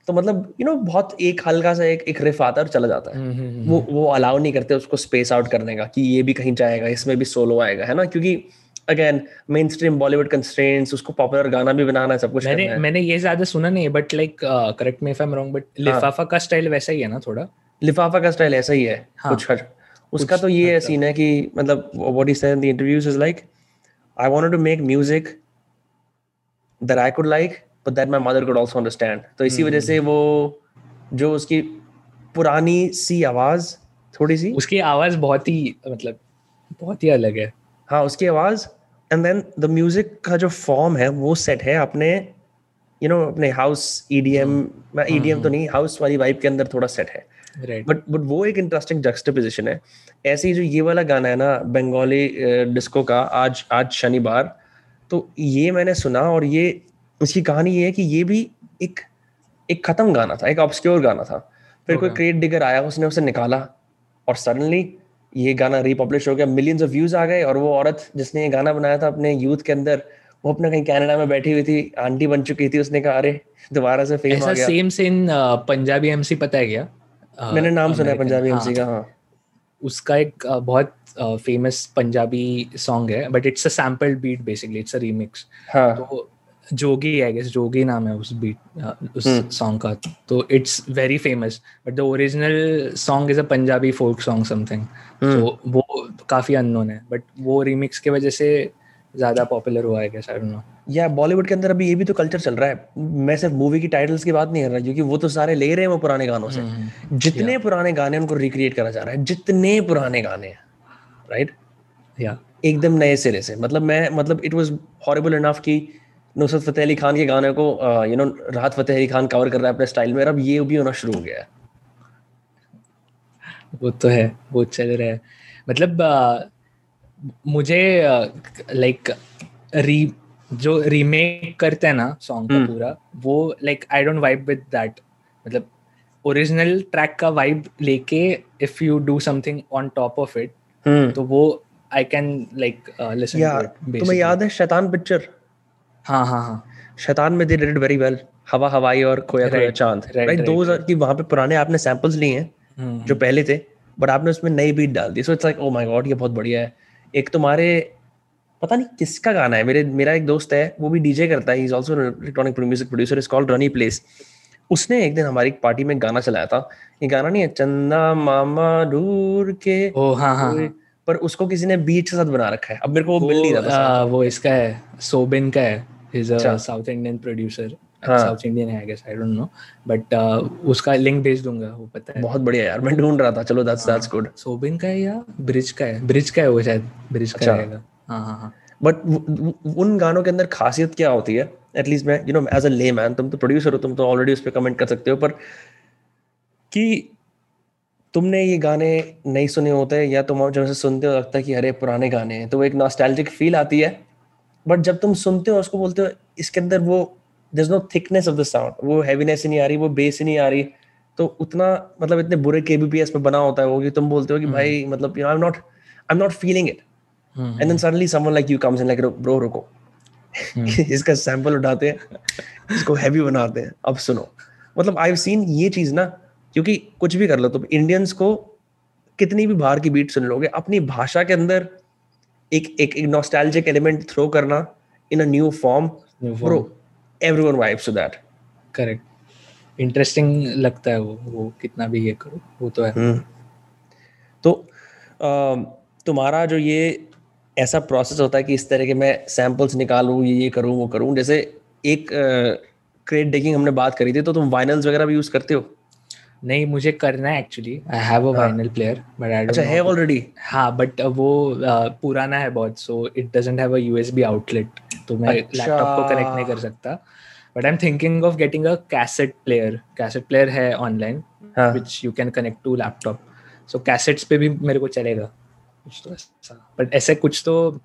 तो मतलब यू नो बहुत एक हल्का सा एक एक रिफ आता है और चला जाता है। हम्म, हम्म, वो वो अलाउ नहीं करते उसको स्पेस आउट करने का कि ये भी कहीं जाएगा इसमें भी सोलो आएगा है ना? क्योंकि again mainstream Bollywood constraints उसको पॉपुलर गाना भी बनाना है सब कुछ मैंने मैंने ये ज़्यादा सुना नहीं but like correct me if I am wrong but Lifafa का स्टाइल वैसा ही है ना थोड़ा? लिफाफा का स्टाइल ऐसा ही है हाँ, कुछ हर उसका तो ये है सीन है कि मतलब what he said in the interviews is like I wanted to make music that I could like but that my mother could also understand तो इसी वजह से वो जो उसकी पुरानी सी आवाज़ थोड़ी सी। उसकी आवाज़ बहुत ही मतलब बहुत ही अलग है। हाँ उसकी आवाज़ एंड देन द म्यूज़िक का जो फॉर्म है वो सेट है अपने यू you नो know, अपने हाउस ईडीएम ईडीएम तो नहीं हाउस वाली वाइब के अंदर थोड़ा सेट है। बट बट वो एक इंटरेस्टिंग जक्सटेपोजिशन है। ऐसे ही जो ये वाला गाना है ना बंगाली डिस्को का आज आज शनिवार तो ये मैंने सुना और ये इसकी कहानी ये है कि ये भी एक एक खत्म गाना था एक ऑब्सक्योर गाना था। फिर कोई क्रिएट डिगर आया उसने उसे निकाला और सडनली ये गाना रिपब्लिश हो गया मिलियंस ऑफ़ व्यूज़ आ गए और वो औरत जिसने ये गाना बनाया था अपने यूथ के अंदर वो अपना कहीं कनाडा में बैठी हुई थी आंटी बन चुकी थी उसने कहा अरे दोबारा से फेम आ गया। सेम सेम पंजाबी एमसी पता है क्या? मैंने नाम सुना है पंजाबी एमसी हाँ। का हाँ। उसका एक बहुत फ़ेमस पंजाबी सॉन्ग है but it's a sampled beat basically it's a remix हाँ। तो जोगी आई गेस जोगी नाम है उस बीट उस सॉन्ग हम्म। का। तो it's very famous but the original song is a Punjabi folk song something तो वो काफ़ी अननोन है बट वो रीमिक्स के वजह से ज़्यादा पॉपुलर हुआ है गेस आई डोंट नो या बॉलीवुड के अंदर अभी ये भी तो कल्चर चल रहा है। मैं सिर्फ़ मूवी की टाइटल्स की बात नहीं कर रहा क्योंकि वो तो सारे ले रहे हैं वो पुराने गानों से। हम्म, जितने पुराने गाने उनको रिक्रिएट करा जा रहा है जितने पुराने गाने हैं राइट या एकदम नए सिरे से। मतलब मैं मतलब इट वाज हॉरिबल इनफ कि नुसरत फतेह अली खान के गाने को यू नो राहत फतेह अली खान कवर कर रहा है अपने स्टाइल में अब ये भी होना शुरू हो गया है। वो तो है वो चल रहा है। मतलब आ, मुझे लाइक री जो रीमेक करते हैं ना सॉन्ग का हम्म। पूरा वो like I don't vibe with that मतलब ओरिजिनल ट्रैक का वाइब लेके if you do something on top of it तो वो I can like listen to it तुम्हें याद है शैतान पिक्चर? हाँ हाँ हाँ। शैतान में दे डिड वेरी वेल हवा हवाई और खोया खोया चाँद। राइट दो की वहाँ पे पुराने आपने सैंपल्स लिए हैं हम्म, जो। पहले थे बट आपने उसमें नई बीट डाल दी। So it's like oh my God ये बहुत बढ़िया है। एक तुम्हारे पता नहीं किसका गाना है। मेरे मेरा एक दोस्त है वो भी डीजे करता है। Is also electronic music producer is called Runny Place उसने एक दिन हमारी पार्टी में गाना चलाया था। ये गाना नहीं है चंदा मामा दूर के ओ हाँ हाँ, हाँ। पर उसको किसी ने बीट के साथ बना रखा है। अब मेरे को वो मिल नहीं रहा था वो इसका है सोबिन का है। Is a South Indian producer South Indian है। I guess I don't know but उसका लिंक भेज दूँगा वो पता है। बहुत बढ़िया यार मैं ढूंढ रहा था। चलो दैट्स दैट्स गुड सोबिन का है या ब्रिज का है? ब्रिज का है वो शायद ब्रिज का अच्छा। रहेगा। बट उन गानों के अंदर खासियत क्या होती है? एटलीस्ट मैं यू नो एज अ ले मैन तुम तो प्रोड्यूसर हो तुम तो ऑलरेडी उस पर कमेंट कर सकते हो पर कि तुमने ये गाने नहीं सुने होते या तुम जब से सुनते हो लगता है कि अरे पुराने गाने हैं तो वो एक नॉस्टैल्जिक फील आती है। बट जब तुम सुनते हो उसको बोलते हो इसके अंदर वो दर no thickness of the sound वो हैवीनेस ही नहीं आ रही वो बेस ही नहीं आ रही। तो उतना मतलब इतने बुरे के बी पी एस में बना होता है वो कि तुम बोलते हो कि hmm. भाई मतलब I am not I am not feeling it and then suddenly someone like you comes in like bro रुको. इसका सैंपल उठाते हैं इसको हैवी बनाते हैं अब सुनो मतलब आई हैव सीन ये चीज़ ना क्योंकि कुछ भी कर लो तुम इंडियंस को कितनी भी बाहर की बीट सुन लोगे अपनी भाषा के अंदर एक एक, एक नॉस्टैल्जिक एलिमेंट थ्रो करना in a new form bro everyone vibes to that correct interesting लगता है वो वो कितना भी ये करो वो तो है। Hmm. तो तुम्हारा जो ये ऐसा प्रोसेस होता है कि इस तरह के मैं सैंपल्स निकालूं ये ये करूँ वो करूँ। जैसे एक क्रेट डेकिंग हमने बात करी थी तो तुम वाइनल्स वगैरह भी यूज़ करते हो? नहीं मुझे करना है actually I have a vinyl player but I अच्छा है ऑलरेडी हाँ बट वो पुराना है बहुत so it doesn't have a USB outlet तो मैं लैपटॉप अच्छा। को कनेक्ट नहीं कर सकता। But I am thinking of getting a cassette player cassette player है। Online which you can connect to laptop so cassettes पे भी मेरे को चलेगा। कुछ तो ऐसा। बट ऐसे कुछ तो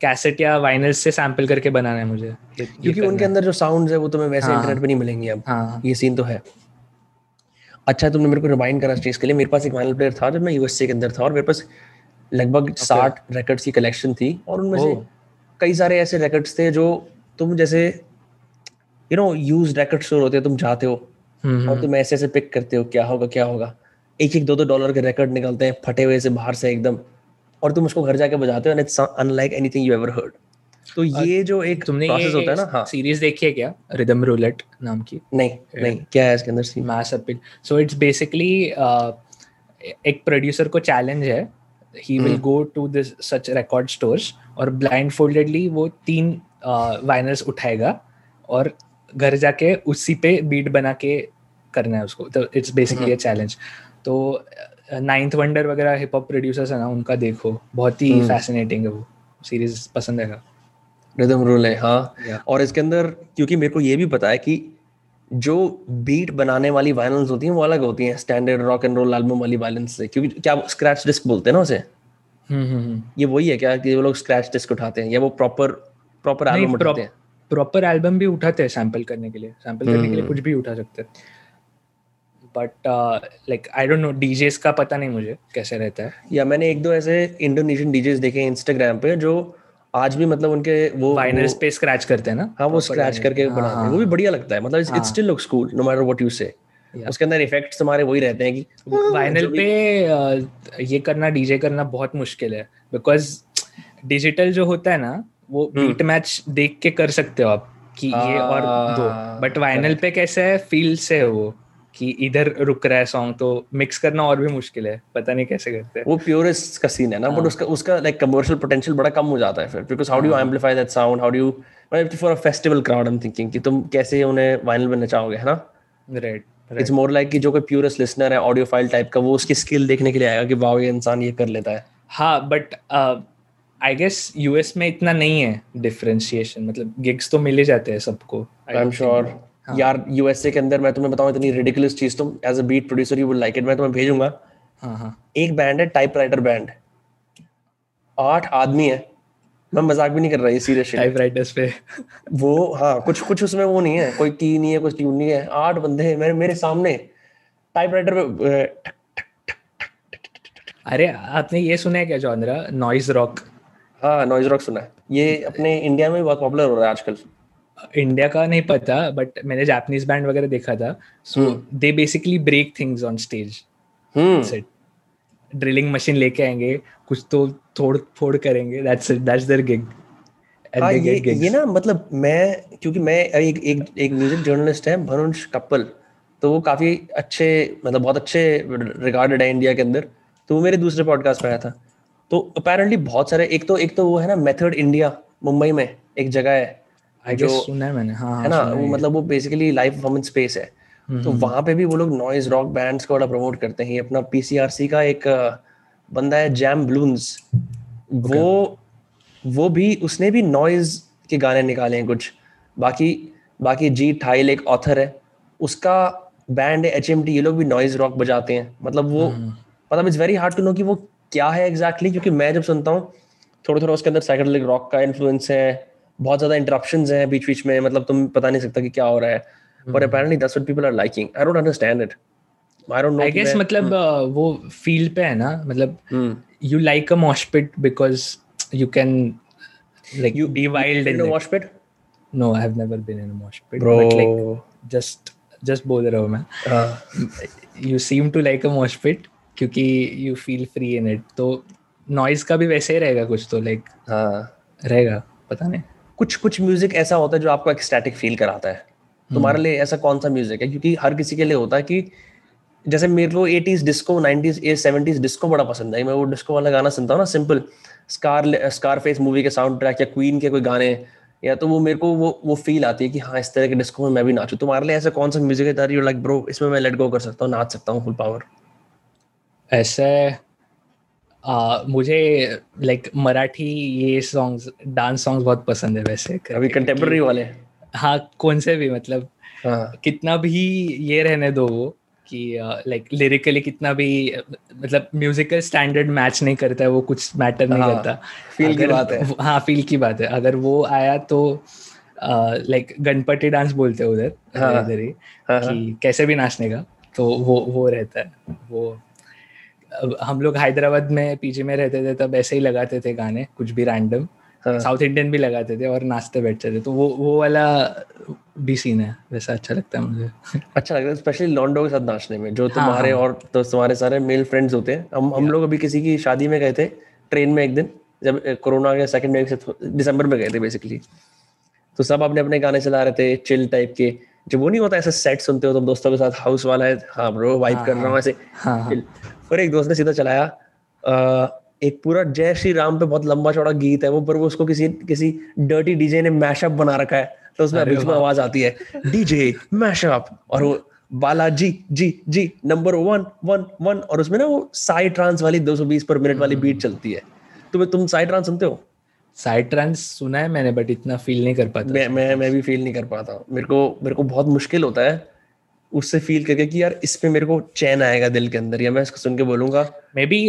कैसेट या वाइनल से सैंपल करके बनाना है मुझे। क्योंकि उनके अंदर जो साउंड्स है वो तुम्हें वैसे इंटरनेट हाँ। पे नहीं मिलेंगे अब। हाँ। ये सीन तो है। अच्छा तुमने मेरे को रिमाइंड करा इस चीज़ के लिए। मेरे पास एक वाइनल प्लेयर था जब मैं यूएसए के अंदर था और मेरे पास लगभग साठ रिकॉर्ड्स की कलेक्शन थी और उनमें से कई सारे ऐसे रिकॉर्ड्स थे जो तुम जैसे you know used record store होते हैं तुम जाते हो हम्म, और हम्म। तुम ऐसे ऐसे पिक करते हो क्या होगा क्या होगा। एक एक दो दो डॉलर के रिकॉर्ड निकलते हैं फटे हुए से बाहर से एकदम। और तुम उसको घर जाके बजाते हो and it's unlike anything you ever heard तो ये जो एक तुमने प्रोसेस होता है ना हाँ। सीरीज़ देखी है क्या? रिदम रूलेट नाम की? नहीं नहीं क्या है इसके अंदर सी mass appeal so it's basically एक प्रोड्यूसर को चैलेंज है। He will go to this such record stores और ब्लाइंड फोल्डेडली वो तीन वाइनर्स उठाएगा और घर जाके उसी पे बीट बना के करना है उसको। तो इट्स बेसिकली अ चैलेंज तो नाइन्थ वंडर वगैरह हिप हॉप प्रोड्यूसर्स है ना उनका देखो। बहुत ही फैसिनेटिंग है वो। सीरीज़ पसंद है रिदम रूल है हाँ। Yeah. और इसके अंदर क्योंकि मेरे को ये भी पता है कि जो बीट बनाने वाली वायलेंस होती हैं वो अलग होती हैं। Standard rock and roll album वाली वायलेंस से। क्योंकि क्या स्क्रैच डिस्क बोलते हैं ना उसे? हम्म, हम्म, हम्म। ये वही है क्या कि वो लोग स्क्रैच डिस्क उठाते हैं या वो प्रॉपर प्रॉपर एल्बम उठाते हैं? प्रॉपर एल्बम भी उठाते हैं सैंपल करने के लिए। सैंपल करने के लिए कुछ भी उठा सकते हैं। But like I don't know DJs का पता नहीं मुझे कैसे रहता है। या मैंने एक दो ऐसे इंडोनेशियन डीजेस देखे इंस्टाग्राम पे जो आज भी मतलब उनके वो वाइनर्स पे स्क्रैच करते हैं ना? हाँ वो स्क्रैच करके हाँ, बनाते हैं। वो भी बढ़िया लगता है। मतलब it still looks cool no matter what you say उसके अंदर इफेक्ट्स तुम्हारे वही रहते हैं कि वाइनल पे ये करना डीजे करना बहुत मुश्किल है। बिकॉज़ डिजिटल जो होता है ना वो बीट हम्म। मैच देख के कर सकते हो आप कि ये और दो। बट वाइनल पे कैसे है फील से है वो। कि इधर रुक रहा है सॉन्ग तो मिक्स करना और भी मुश्किल है। पता नहीं कैसे करते हैं। वो प्योरेस्ट का सीन है ना बट हाँ। उसका उसका लाइक कमर्शियल पोटेंशियल बड़ा कम हो जाता है फिर because how do you amplify that sound how do you for a festival crowd I am thinking कि तुम कैसे उन्हें वायरल में नचाओगे है ना? राइट इट्स मोर लाइक कि जो कोई प्योरेस्ट लिसनर है ऑडियो फ़ाइल टाइप का वो उसकी स्किल देखने के लिए आएगा कि वाओ ये इंसान ये कर लेता है। हाँ बट आई गेस यूएस में इतना नहीं है डिफरेंशिएशन मतलब गिग्स तो मिल ही जाते हैं सबको आई एम श्योर हाँ. यार यूएसए के अंदर मैं तुम्हें बताऊँ इतनी रिडिकुलस चीज़ तुम as a beat producer you will like it मैं तुम्हें भेजूँगा। हाँ हाँ। एक बैंड है टाइपराइटर बैंड आठ आदमी है। मैं मज़ाक भी नहीं कर रहा ये सीरियस टाइपराइटर्स पे। वो हाँ कुछ कुछ उसमें वो नहीं है कोई की नहीं है कुछ ट्यून नहीं है। आठ बंदे हैं मेरे मेरे सामने। टाइपराइटर पे अरे आपने ये सुना है क्या जॉनरा नॉइज़ रॉक हाँ नॉइज़ रॉक सुना है। ये अपने इंडिया में बहुत पॉपुलर हो रहा है आजकल। इंडिया का नहीं पता बट मैंने जापानीज बैंड वगैरह देखा था। So they basically break things on stage drilling machine लेके आएँगे कुछ तो थोड़ फोड़ करेंगे। दैट्स दैट्स देयर गिग हाँ ये ये ना मतलब मैं क्योंकि मैं एक एक एक म्यूज़िक जर्नलिस्ट है भरुंश कपल तो वो काफ़ी अच्छे मतलब बहुत अच्छे रिगार्डेड है इंडिया के अंदर। तो वो मेरे दूसरे पॉडकास्ट में आया था। तो अपेरेंटली बहुत सारे एक तो एक तो वो है ना मेथड इंडिया मुंबई में एक जगह है। जो सुना है मैंने। हाँ, है ना वो मतलब वो बेसिकली लाइव परफॉर्मेंस स्पेस है। तो हम्म। वहाँ पे भी वो लोग नॉइज़ रॉक बैंड्स को बड़ा प्रमोट करते हैं। अपना पीसीआरसी का एक बंदा है जैम ब्लून्स वो वो भी उसने भी नॉइज़ के गाने निकाले हैं कुछ। बाकी बाकी जी ठाइल एक ऑथर है। उसका बैंड है एच एम टी ये लोग भी नॉइज़ रॉक बजाते हैं। मतलब वो हम्म। मतलब it's very hard to know कि वो क्या है एग्जैक्टली exactly, क्योंकि मैं जब सुनता हूँ थोड़ा थोड़ा उसके अंदर साइकेडलिक रॉक का इन्फ्लुएंस है। बहुत ज़्यादा इंटरप्शन हैं बीच बीच में मतलब तुम पता नहीं सकता कि क्या हो रहा है। पर apparently that's what people are liking I don't understand it I don't know I guess मतलब hmm. uh, वो फ़ील्ड पे है ना मतलब you like a mosh pit because you can like you be wild in a mosh pit? No i have never been in a mosh pit Bro. but like just just बोल रहा हूँ मैं। uh. you seem to like a mosh pit क्योंकि you feel free in it. तो नॉइज़ का भी वैसे ही रहेगा कुछ तो लाइक like, हाँ। रहेगा पता नहीं। कुछ कुछ म्यूज़िक ऐसा होता है जो आपको एक स्टैटिक फील कराता है। तुम्हारे हम्म। लिए ऐसा कौन सा म्यूज़िक है? क्योंकि हर किसी के लिए होता है कि जैसे मेरे को eighties disco nineties a seventies disco बड़ा पसंद है। मैं वो डिस्को वाला गाना सुनता हूँ ना simple scar Scarface movie के साउंड ट्रैक या क्वीन के कोई गाने या तो वो मेरे को वो वो फील आती है कि हाँ इस तरह के डिस्को में मैं भी नाचू। तुम्हारे लिए ऐसा कौन सा म्यूज़िक है लाइक ब्रो इसमें मैं लेट गो कर सकता हूँ नाच सकता हूँ फुल पावर ऐसे Uh, मुझे लाइक like, मराठी ये सॉन्ग्स डांस सॉन्ग्स बहुत पसंद है वैसे अभी कंटेम्प्रेरी वाले? हाँ कौन से भी मतलब हाँ. कितना भी ये रहने दो वो कि लाइक uh, लिरिकली कितना भी मतलब म्यूजिकल स्टैंडर्ड मैच नहीं करता है वो कुछ मैटर नहीं हाँ, करता। फील की बात है। हाँ फील की बात है। अगर वो आया तो लाइक uh, गणपति डांस बोलते हैं उधर हाँ, इधर ही हाँ, हाँ, कि कैसे भी नाचने का तो वो वो रहता है वो हम लोग हैदराबाद में पीजी में रहते थे तब ऐसे ही लगाते थे गाने कुछ भी रैंडम. साउथ इंडियन भी लगाते थे और नाचते बैठते थे। तो वो वो वाला भी सीन है वैसा अच्छा लगता है मुझे। अच्छा लगता है स्पेशली लॉन्डो के साथ नाचने में जो हाँ, तुम्हारे हाँ, और तो तुम्हारे सारे मेल फ्रेंड्स होते हैं। हम हम लोग अभी किसी की शादी में गए थे ट्रेन में एक दिन जब कोरोना के सेकंड वेव से दिसंबर में गए थे बेसिकली तो सब अपने अपने गाने चला रहे थे चिल टाइप के। जो वो नहीं होता ऐसा सेट सुनते हो तुम दोस्तों के साथ हाउस वाला है हाँ ब्रो वाइब हाँ, कर रहा हूँ ऐसे। हाँ, हाँ. और एक दोस्त ने सीधा चलाया आ, एक पूरा जय श्री राम पे बहुत लंबा चौड़ा गीत है वो पर वो उसको किसी किसी डर्टी डीजे ने मैशअप बना रखा है तो उसमें बीच में आवाज़ आती है डीजे मैशअप और वो Balaji ji ji number one one one और उसमें ना वो साई ट्रांस वाली 220 पर मिनट वाली बीट चलती है। तो तुम साई ट्रांस सुनते हो? साइड ट्रांस सुना है मैंने बट इतना फील नहीं कर पाता मैं मैं मैं भी फील नहीं कर पाता। मेरे को मेरे को बहुत मुश्किल होता है उससे फील करके कि यार इस पे मेरे को चैन आएगा दिल के अंदर या मैं इसको सुन के बोलूँगा। मे बी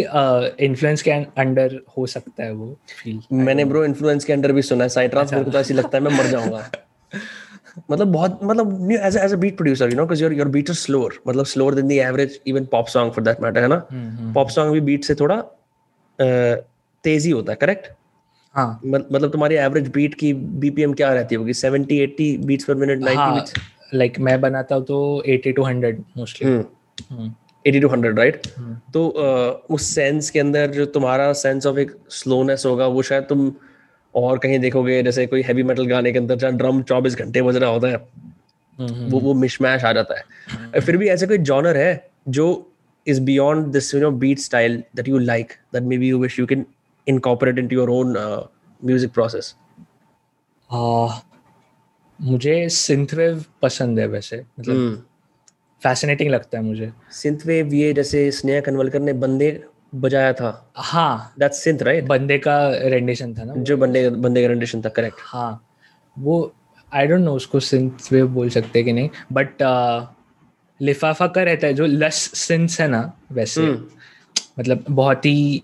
इन्फ्लुएंस के अंडर हो सकता है वो फील मैंने ब्रो इन्फ्लुएंस के अंडर भी सुना है। साइड ट्रांस मेरे को तो ऐसी लगता है मैं मर जाऊँगा। मतलब बहुत मतलब as as a beat producer you know because your your beat is slower मतलब slower than the average even pop song for that matter है ना? Pop hmm, song hmm. भी बीट से थोड़ा तेज़ी होता है करेक्ट हाँ। मतलब तुम्हारी एवरेज बीट की बीपीएम क्या रहती होगी? 70 80 बीट्स पर मिनट 90 बीट्स लाइक मैं बनाता हूँ तो 80 to 100 mostly eighty to hundred right तो uh, उस सेंस के अंदर जो तुम्हारा सेंस ऑफ़ एक स्लोनेस होगा वो शायद तुम और कहीं देखोगे जैसे कोई हैवी मेटल गाने के अंदर जहाँ ड्रम चौबीस घंटे बज रहा होता है वो वो मिशमैश आ जाता है। फिर भी ऐसे कोई जॉनर है जो is beyond this you know beat style that you like that maybe you wish you can incorporate into your own uh, music process? Uh, मुझे सिंथवेव पसंद है वैसे मतलब फैसिनेटिंग hmm. लगता है मुझे। सिंथवेव ये जैसे स्नेहा कनवलकर ने बंदे बजाया था। हाँ। दैट्स सिंथ राइट बंदे का रेंडिशन था ना जो बंदे बंदे का रेंडिशन था करेक्ट हाँ। वो आई डोंट नो उसको सिंथवेव बोल सकते कि नहीं बट लिफाफा का रहता है जो लस सिंस है ना वैसे। hmm. मतलब बहुत ही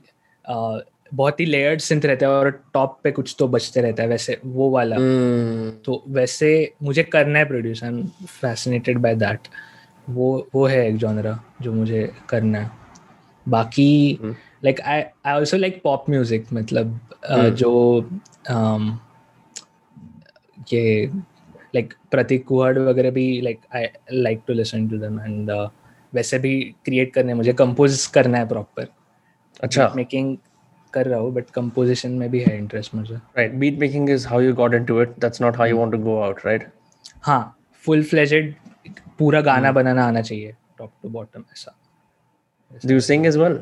uh, बहुत ही लेयर्ड सिंथ रहता है और टॉप पे कुछ तो बचते रहता है वैसे वो वाला। hmm. तो वैसे मुझे करना है produce I am fascinated by that वो वो है एक जॉनरा जो मुझे करना है। बाकी like I I also like pop music मतलब uh, जो um, ये लाइक प्रतीक कुहड़ वगैरह भी like I like to listen to them and वैसे भी क्रिएट करने मुझे कंपोज करना है प्रॉपर अच्छा। मेकिंग कर रहा हूँ बट कंपोजिशन में भी है इंटरेस्ट मुझे। Right beat making is how you got into it that's not how you want to go out right हाँ फुल फ्लेजेड पूरा गाना hmm. बनाना आना चाहिए टॉप टू बॉटम ऐसा। Do you sing as well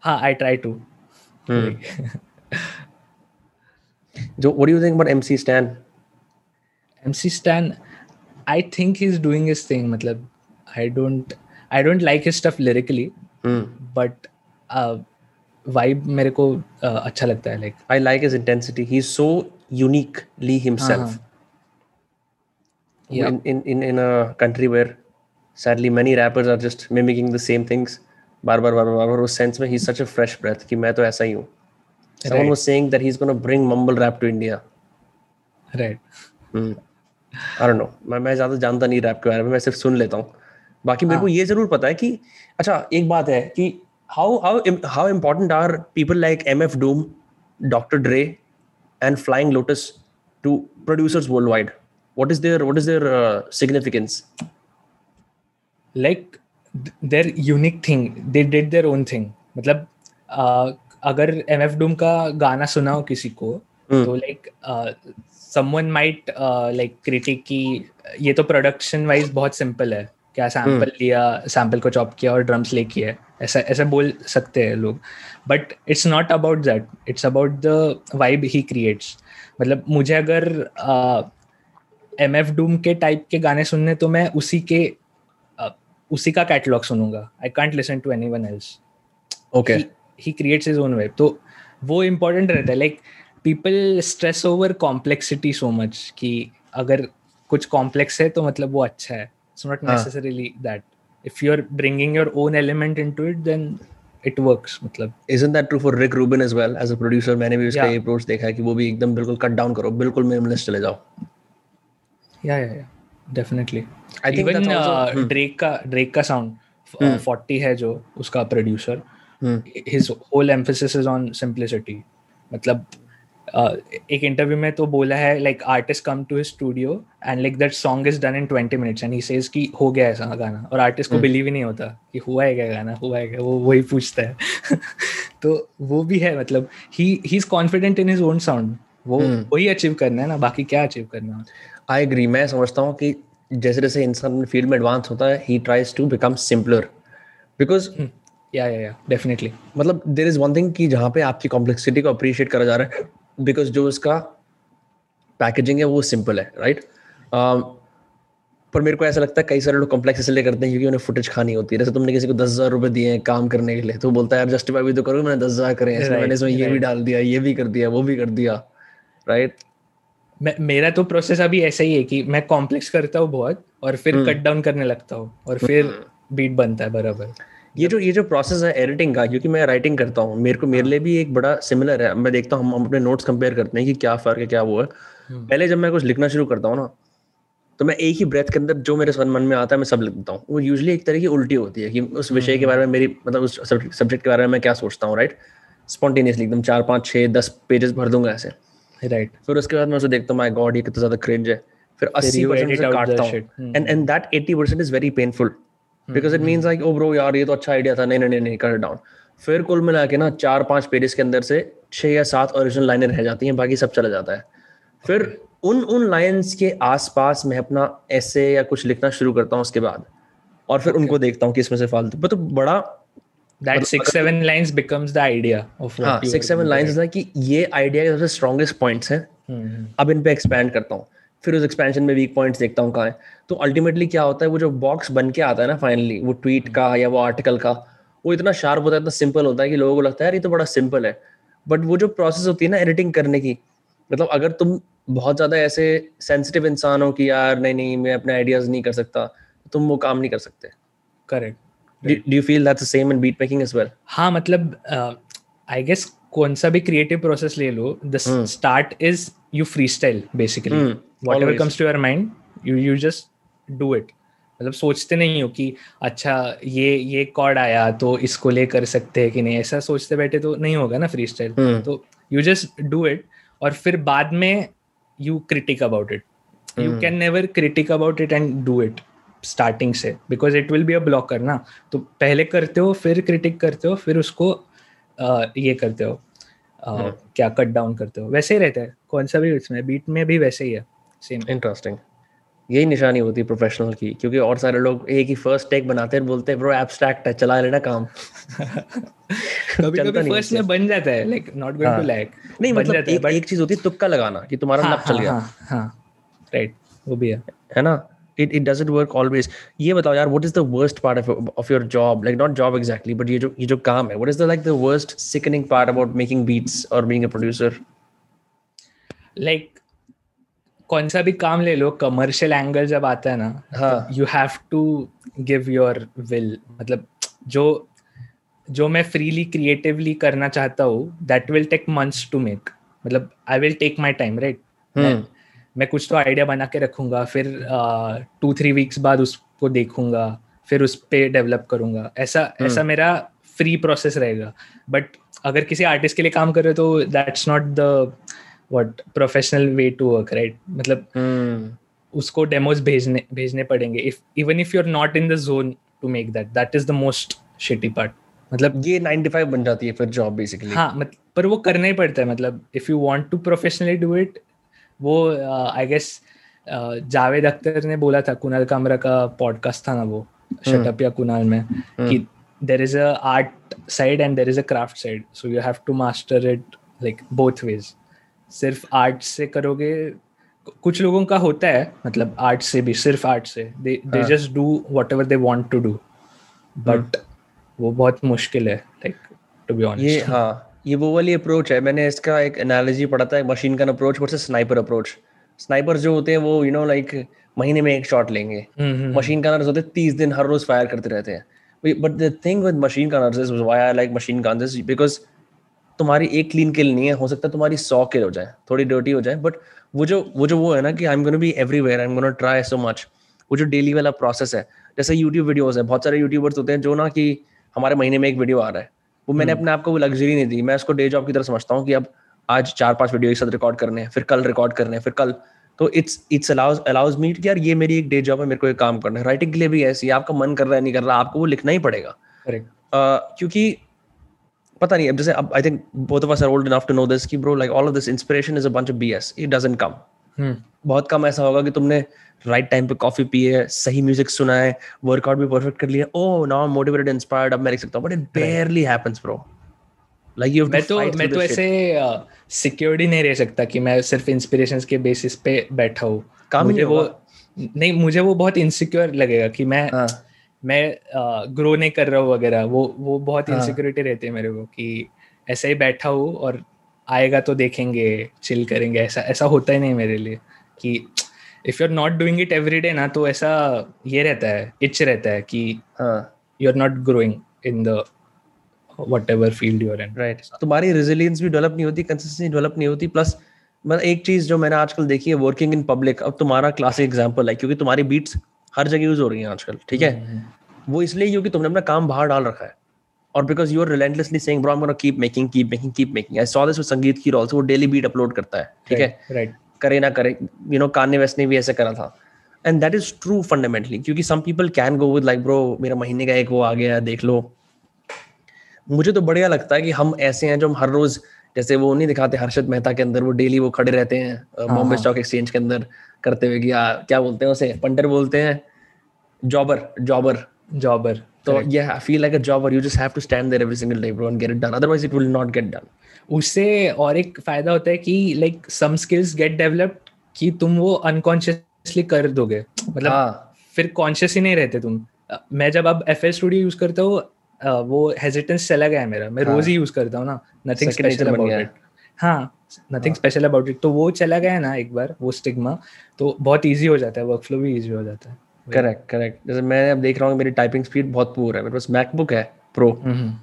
हाँ आई ट्राई टू जो what do you think about MC Stan MC Stan, I think he's doing his thing. मतलब I don't I don't like his stuff lyrically, mm. Vibe मेरे को अच्छा लगता है like I like his intensity he is so uniquely himself in in in in a country where sadly many rappers are just mimicking the same things बार बार बार बार उस सेंस में ही सच अ फ्रेश ब्रेथ कि मैं तो ऐसा ही हूँ। Someone was saying that he's going to bring mumble rap to India. Right. Hmm. I don't know. मैं मैं ज़्यादा जानता नहीं रैप के बारे में मैं सिर्फ़ सुन लेता हूँ। बाकी मेरे हाँ। को ये ज़रूर पता है कि अच्छा एक बात है कि how important are people like M F Doom Doctor Dre and Flying Lotus to producers world wide what is their what is their uh, significance? Like their unique thing they did their own thing. मतलब uh, अगर एम एफ़ डूम का गाना सुना हो किसी को hmm. तो like someone might like critic की ये तो प्रोडक्शन वाइज बहुत सिंपल है। क्या सैंपल hmm. लिया सैंपल को चॉप किया और ड्रम्स ले किया ऐसा ऐसा बोल सकते हैं लोग but it's not about that it's about the vibe he creates मतलब मुझे अगर एम एफ़ डूम के टाइप के गाने सुनने तो मैं उसी के uh, उसी का catalogue सुनूँगा. I can't listen to anyone else okay he creates his own web तो वो इम्पोर्टेंट रहता है. Like people stress over complexity so much कि अगर कुछ कॉम्प्लेक्स है तो मतलब वो अच्छा है. It's not necessarily that you are bringing your own element into it then it works मतलब। Isn't that true for Rick Rubin as well? As a producer मैंने भी उसका yeah. अप्रोच देखा है कि वो भी एकदम बिल्कुल कट डाउन करो बिल्कुल मिनिमलिस्ट चले जाओ। Yeah yeah yeah definitely I think even Drake का ड्रेक का साउंड hmm. 40 uh, है जो उसका producer his whole emphasis is on simplicity मतलब एक इंटरव्यू में तो बोला है like artist come to studio and like that song is done in twenty minutes and he says कि हो गया ऐसा गाना और आर्टिस्ट को बिलीव हम्म। ही नहीं होता कि हुआ है क्या गाना हुआ है क्या वो वही पूछता है। तो वो भी है मतलब he he is confident in his own sound वो हम्म। वही अचीव करना है ना बाकी क्या अचीव करना है? आई एग्री मैं समझता हूँ कि जैसे जैसे इंसान फ़ील्ड में एडवांस होता है he tries to become simpler because yeah yeah yeah definitely मतलब देर इज़ वन थिंग कि जहाँ पे आपकी कॉम्प्लेक्सिटी को अप्रिशिएट करा जा रहा है। बिकॉज़ जो इसका पैकेजिंग है वो सिंपल है राइट um, पर मेरे को ऐसा लगता है कई सारे लोग कॉम्प्लेक्स इसलिए करते हैं क्योंकि उन्हें फुटेज खानी होती है। जैसे तुमने किसी को दस हज़ार रुपए दिए हैं काम करने के लिए तो बोलता है यार जस्टिफाई भी तो करो मैंने दस हज़ार करे हैं मैंने इसमें ये भी डाल दिया ये भी कर दिया वो भी कर दिया राइट मेरा तो प्रोसेस अभी ऐसा ही है कि मैं कॉम्प्लेक्स करता हूँ बहुत और फिर कट हम्म। डाउन करने लगता हूँ और फिर बीट हम्म। बनता है बराबर। ये जो ये जो प्रोसेस है एडिटिंग का क्योंकि मैं राइटिंग करता हूँ मेरे को मेरे हाँ। लिए भी एक बड़ा सिमिलर है। मैं देखता हूँ हम अपने नोट्स कंपेयर करते हैं कि क्या फ़र्क है क्या वो है। हम्म। पहले जब मैं कुछ लिखना शुरू करता हूँ ना तो मैं एक ही ब्रेथ के अंदर जो मेरे मन में आता है मैं सब लिख देता हूँ। वो यूजली एक तरह की उल्टी होती है कि उस विषय के हम्म। बारे में मेरी मतलब उस सब्जेक्ट के बारे में मैं क्या सोचता हूँ राइट स्पॉन्टेनियसली एकदम चार पाँच छः दस पेजेस भर दूँगा ऐसे। राइट फिर उसके बाद मैं उसे देखता हूँ माई गॉड ये कितना ज़्यादा क्रिंज है। फिर अस्सी परसेंट काटता हूँ। And and that percent is very painful because it means like oh bro यार ये तो अच्छा आइडिया था नहीं नहीं नहीं कर डाउन फिर कुल मिला के ना चार पाँच पेजेस के अंदर से छह या सात ओरिजिनल लाइनें रह जाती हैं बाकी सब चला जाता है। फिर उन उन लाइंस के आसपास मैं अपना ऐसे या कुछ लिखना शुरू करता हूँ उसके बाद। और फिर okay. उनको देखता हूँ कि इसमें से फालतू। तो बड़ा that six seven lines becomes the idea of हाँ, six seven lines है कि ये आइडिया के सबसे स्ट्रॉन्गेस्ट पॉइंट्स हैं। hmm. अब इन पे एक्सपैंड करता हूँ। फिर उस एक्सपेंशन में वीक पॉइंट्स देखता हूँ कहाँ है। तो अल्टीमेटली क्या होता है वो जो बॉक्स बन के आता है ना फाइनली वो ट्वीट hmm. का या वो आर्टिकल का वो इतना शार्प होता है इतना सिंपल होता है कि लोगों को लगता है यार ये तो बड़ा सिंपल है। बट वो जो प्रोसेस होती है ना एडिटिंग करने की मतलब अगर तुम बहुत ज़्यादा ऐसे सेंसिटिव इंसान हो कि यार नहीं नहीं मैं अपने आइडियाज़ नहीं कर सकता तुम वो काम नहीं कर सकते। Correct do you feel that's the same in beat making as हाँ मतलब आई गेस कौन सा भी क्रिएटिव प्रोसेस ले लो the start is you freestyle basically whatever comes to your mind you you just do it मतलब सोचते नहीं हो कि अच्छा ये ये कॉर्ड आया तो इसको ले कर सकते हैं कि नहीं? ऐसा सोचते बैठे तो नहीं होगा ना फ्री स्टाइल hmm. तो यू जस्ट डू इट और फिर बाद में you critic about it you can never critic about it and do it starting से because it will be a blocker ना। तो पहले करते हो फिर क्रिटिक करते हो फिर उसको uh, ये करते हो। uh, hmm. क्या कट डाउन करते हो? वैसे ही रहता है। कौन सा भी इसमें बीट में भी वैसे ही है। सेम इंटरेस्टिंग यही निशानी होती है प्रोफेशनल की क्योंकि और सारे लोग एक ही फ़र्स्ट टेक बनाते हैं बोलते हैं ब्रो एब्स्ट्रैक्ट है चला लेना काम. कभी कभी फ़र्स्ट में बन जाता है like not going to lag नहीं मतलब एक, एक चीज़ होती है तुक्का लगाना कि तुम्हारा हाँ, चल गया। हाँ हाँ। राइट वो भी है। है ना? It, it doesn't work always. ये बताओ यार what is the worst part of, of your job? Like not job exactly but ये जो ये जो काम है what is the like the worst sickening part about making beats or being a producer? Like कौन सा भी काम ले लो कमर्शियल एंगल जब आता है ना you have to give your will मतलब जो जो मैं फ्रीली क्रिएटिवली करना चाहता हूँ that will take months to make मतलब I will take my time right मैं कुछ तो आइडिया बना के रखूँगा फिर टू थ्री वीक्स बाद उसको देखूँगा फिर उस पर डेवलप करूँगा। ऐसा hmm. ऐसा मेरा फ्री प्रोसेस रहेगा। बट अगर किसी आर्टिस्ट के लिए काम कर रहे हो तो that's not the what professional way to work right मतलब hmm. उसको डेमोज भेजने भेजने पड़ेंगे। If even if you are not in the zone to make that that is the most shitty part मतलब ये 95 बन जाती है फिर जॉब बेसिकली हाँ मतलब पर वो करना ही पड़ता है मतलब if you want to professionally do it वो आई गेस जावेद अख्तर ने बोला था कुणाल कामरा का पॉडकास्ट था ना वो शटअप या कुणाल में कि there is a art side and there is a craft side so you have to master it like both ways सिर्फ़ आर्ट से करोगे? कुछ लोगों का होता है मतलब आर्ट से भी सिर्फ़ आर्ट से। They they just do whatever they want to do but वो बहुत मुश्किल है लाइक टू बी ऑनेस्ट ये हाँ ये वो वाली अप्रोच है। मैंने इसका एक एनालॉजी पढ़ा था machine gun approach versus sniper approach sniper जो होते हैं वो यू नो लाइक महीने में एक शॉट लेंगे। मशीन गनर्स होते हैं तीस दिन हर रोज फायर करते रहते हैं। But the thing with machine gunners is why I like machine guns is because तुम्हारी एक क्लीन किल नहीं है हो सकता है तुम्हारी सौ किल हो जाए थोड़ी डर्टी हो जाए बट वो जो वो जो वो है ना कि I am gonna be everywhere I am gonna try so much वो जो डेली वाला प्रोसेस है जैसे यूट्यूब वीडियोस है बहुत सारे यूट्यूबर्स होते हैं जो ना कि हमारे महीने में एक वीडियो आ रहा है वो मैंने हम्म। अपने आप को वो लग्जरी नहीं दी मैं उसको डे जॉब की तरह समझता हूँ कि अब आज चार पाँच वीडियो एक साथ रिकॉर्ड करने हैं फिर कल रिकॉर्ड करने हैं फिर कल तो it's it's allows allows me कि यार ये मेरी एक डे जॉब है मेरे को एक काम करना है राइटिंग के लिए भी ऐसी आपका मन कर रहा है नहीं कर रहा आपको वो लिखना ही पड़ेगा uh, क्योंकि पता नहीं अब जैसे अब I think both of us are old enough to know this कि bro like all of this inspiration is a bunch of BS it doesn't come बहुत कम ऐसा होगा कि तुमने राइट टाइम पे कॉफ़ी पी है सही म्यूज़िक सुना है वर्कआउट भी परफेक्ट कर लिया ओह नाउ मोटिवेटेड इंस्पायर्ड अब मैं लिख सकता हूँ but it barely happens bro like you मैं तो मैं तो ऐसे सिक्योरिटी नहीं रह सकता कि मैं सिर्फ़ इंस्पिरेशंस के बेसिस पे बैठा हूँ। काम मुझे वो नहीं मुझे वो बहुत इनसिक्योर लगेगा कि मैं हाँ. मैं ग्रो नहीं कर रहा हूँ वगैरह वो वो बहुत इनसिक्योरिटी हाँ. रहती है मेरे को कि ऐसे ही बैठा हूँ और आएगा तो देखेंगे चिल करेंगे ऐसा ऐसा होता ही नहीं मेरे लिए कि if you are not doing it every day ना तो ऐसा ये रहता है इच रहता है कि you are not growing in the whatever field you're in right तुम्हारी रेजिलियंस भी डेवलप नहीं होती कंसिस्टेंसी डेवलप नहीं होती प्लस मतलब एक चीज़ जो मैंने आजकल देखी है वर्किंग इन पब्लिक अब तुम्हारा क्लासिक एग्ज़ाम्पल है क्योंकि तुम्हारी बीट्स हर जगह यूज़ हो रही है आजकल ठीक है? mm-hmm. वो इसलिए क्योंकि तुमने अपना काम बाहर डाल रखा है और because you are relentlessly saying bro I am gonna keep making keep making keep making I saw this with Sangeet की आल्सो वो डेली बीट अपलोड करता है ठीक है? राइट करे ना करे यू नो कान्ये वेस्ट ने भी ऐसे करा था। And that is true fundamentally क्योंकि some people can go with like bro मेरा महीने का एक वो आ गया देख लो। मुझे तो बढ़िया लगता है कि हम ऐसे हैं जो हम हर रोज जैसे वो नहीं दिखाते हर्षद मेहता के अंदर वो डेली वो खड़े रहते हैं बॉम्बे स्टॉक एक्सचेंज के अंदर करते हुए कि आ, क्या बोलते हैं उसे पंटर बोलते हैं जॉबर जॉबर जॉबर तो ये I feel like a jobber you just have to stand there every single day bro and get it done otherwise it will not get done उससे और एक फ़ायदा होता है कि like some skills get developed कि तुम वो अनकॉन्शियसली कर दोगे। मतलब हाँ. फिर कॉन्शियस ही नहीं रहते तुम। मैं जब अब एफ़ स्टूडियो यूज़ करता हूँ वो हेजिटेंस चला गया है मेरा। मैं हाँ. रोज ही यूज़ करता हूँ ना। नथिंग स्पेशल अबाउट इट हाँ नथिंग स्पेशल अबाउट इट तो वो चला गया ना एक बार वो स्टिग्मा तो बहुत इजी हो जाता है वर्क फ्लो भी इजी हो जाता है। करेक्ट करेक्ट जैसे मैं अब देख रहा हूँ मेरी टाइपिंग स्पीड बहुत पुअर है मेरे पास मैकबुक है प्रो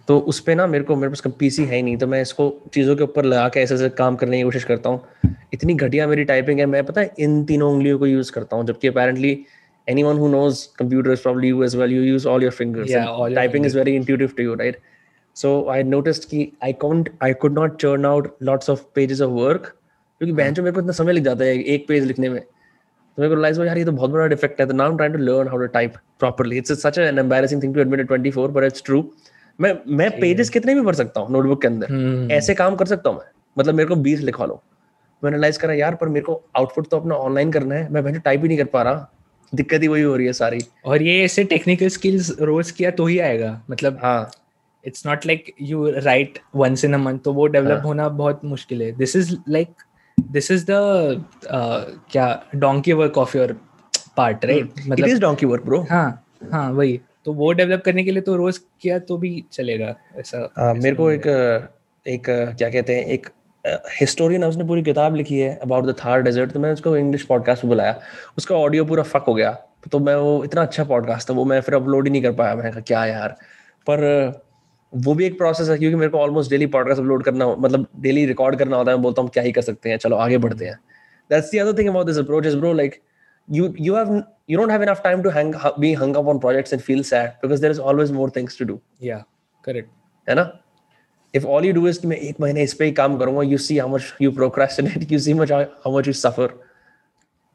तो उस पर ना मेरे को मेरे पास पीसी है ही नहीं तो मैं इसको चीज़ों के ऊपर लगा के ऐसे ऐसे काम करने की कोशिश करता हूँ। इतनी घटिया मेरी टाइपिंग है मैं पता है इन तीनों उंगलियों को यूज़ करता हूँ जबकि apparently anyone who knows computers probably you as well. You use all your fingers yeah, all your typing fingers. is very intuitive to you right? So i noticed कि i couldn't i could not churn out lots of pages of work क्योंकि बेंच में मेरे को इतना समय लग जाता है एक पेज लिखने में। तो मेरे को रियलाइज़ हुआ यार ये तो बहुत बड़ा डिफेक्ट है तो now I am trying to learn how to type properly it's such an embarrassing thing to admit at 24 but it's true मैं मैं पेजेस कितने भी भर सकता हूँ नोटबुक के अंदर। Hmm. ऐसे काम कर सकता हूँ मैं। मतलब मेरे को बीस लिखवा लो। मैंने रियलाइज़ करा यार पर मेरे को आउटपुट तो अपना ऑनलाइन करना है। मैं पहले टाइप ही नहीं कर पा रहा। दिक्कत ही वही हो रही है सारी। और ये ऐसे टेक्निकल स्किल्स रोज किया तो ही आएगा। मतलब हाँ। It's not like you write once in a month तो वो डेवलप हाँ. होना बहुत मुश्किल है। This is like this is the क्या donkey work of your part right मतलब it is donkey work bro हाँ हाँ वही। तो वो डेवलप करने के लिए तो रोज किया तो भी चलेगा ऐसा आ, मेरे को एक एक क्या कहते हैं एक हिस्टोरियन है उसने पूरी किताब लिखी है अबाउट द थार डेजर्ट तो मैं उसको इंग्लिश पॉडकास्ट में बुलाया। उसका ऑडियो पूरा फक हो गया। तो मैं वो इतना अच्छा पॉडकास्ट था वो मैं फिर अपलोड ही नहीं कर पाया। मैंने कहा क्या यार? पर वो भी एक प्रोसेस है क्योंकि मेरे को ऑलमोस्ट डेली पॉडकास्ट अपलोड करना मतलब डेली रिकॉर्ड करना होता है मैं बोलता हूँ क्या ही कर सकते हैं? चलो आगे बढ़ते हैं. That's the other thing about this approach is bro like you you have you don't have enough time to hang be hung up on projects and feel sad because there is always more things to do. Yeah correct. है ना? If all you do is कि मैं एक महीने इस पे ही काम करूँगा you see how much you procrastinate you see much how much you suffer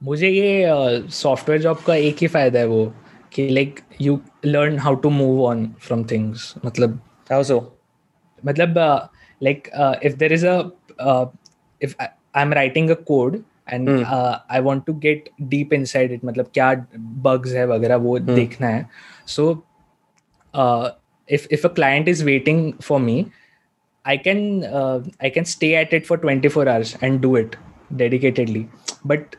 मुझे ये सॉफ्टवेयर uh, जॉब का एक ही फ़ायदा है वो कि like you learn how to move on from things मतलब How so? मतलब uh, like uh, if there is a uh, if I, I'm writing a code and hmm. uh, I want to get deep inside it मतलब क्या bugs है वगैरह वो hmm. देखना है so uh, if if a client is waiting for me I can uh, I can stay at it for 24 hours and do it dedicatedly. But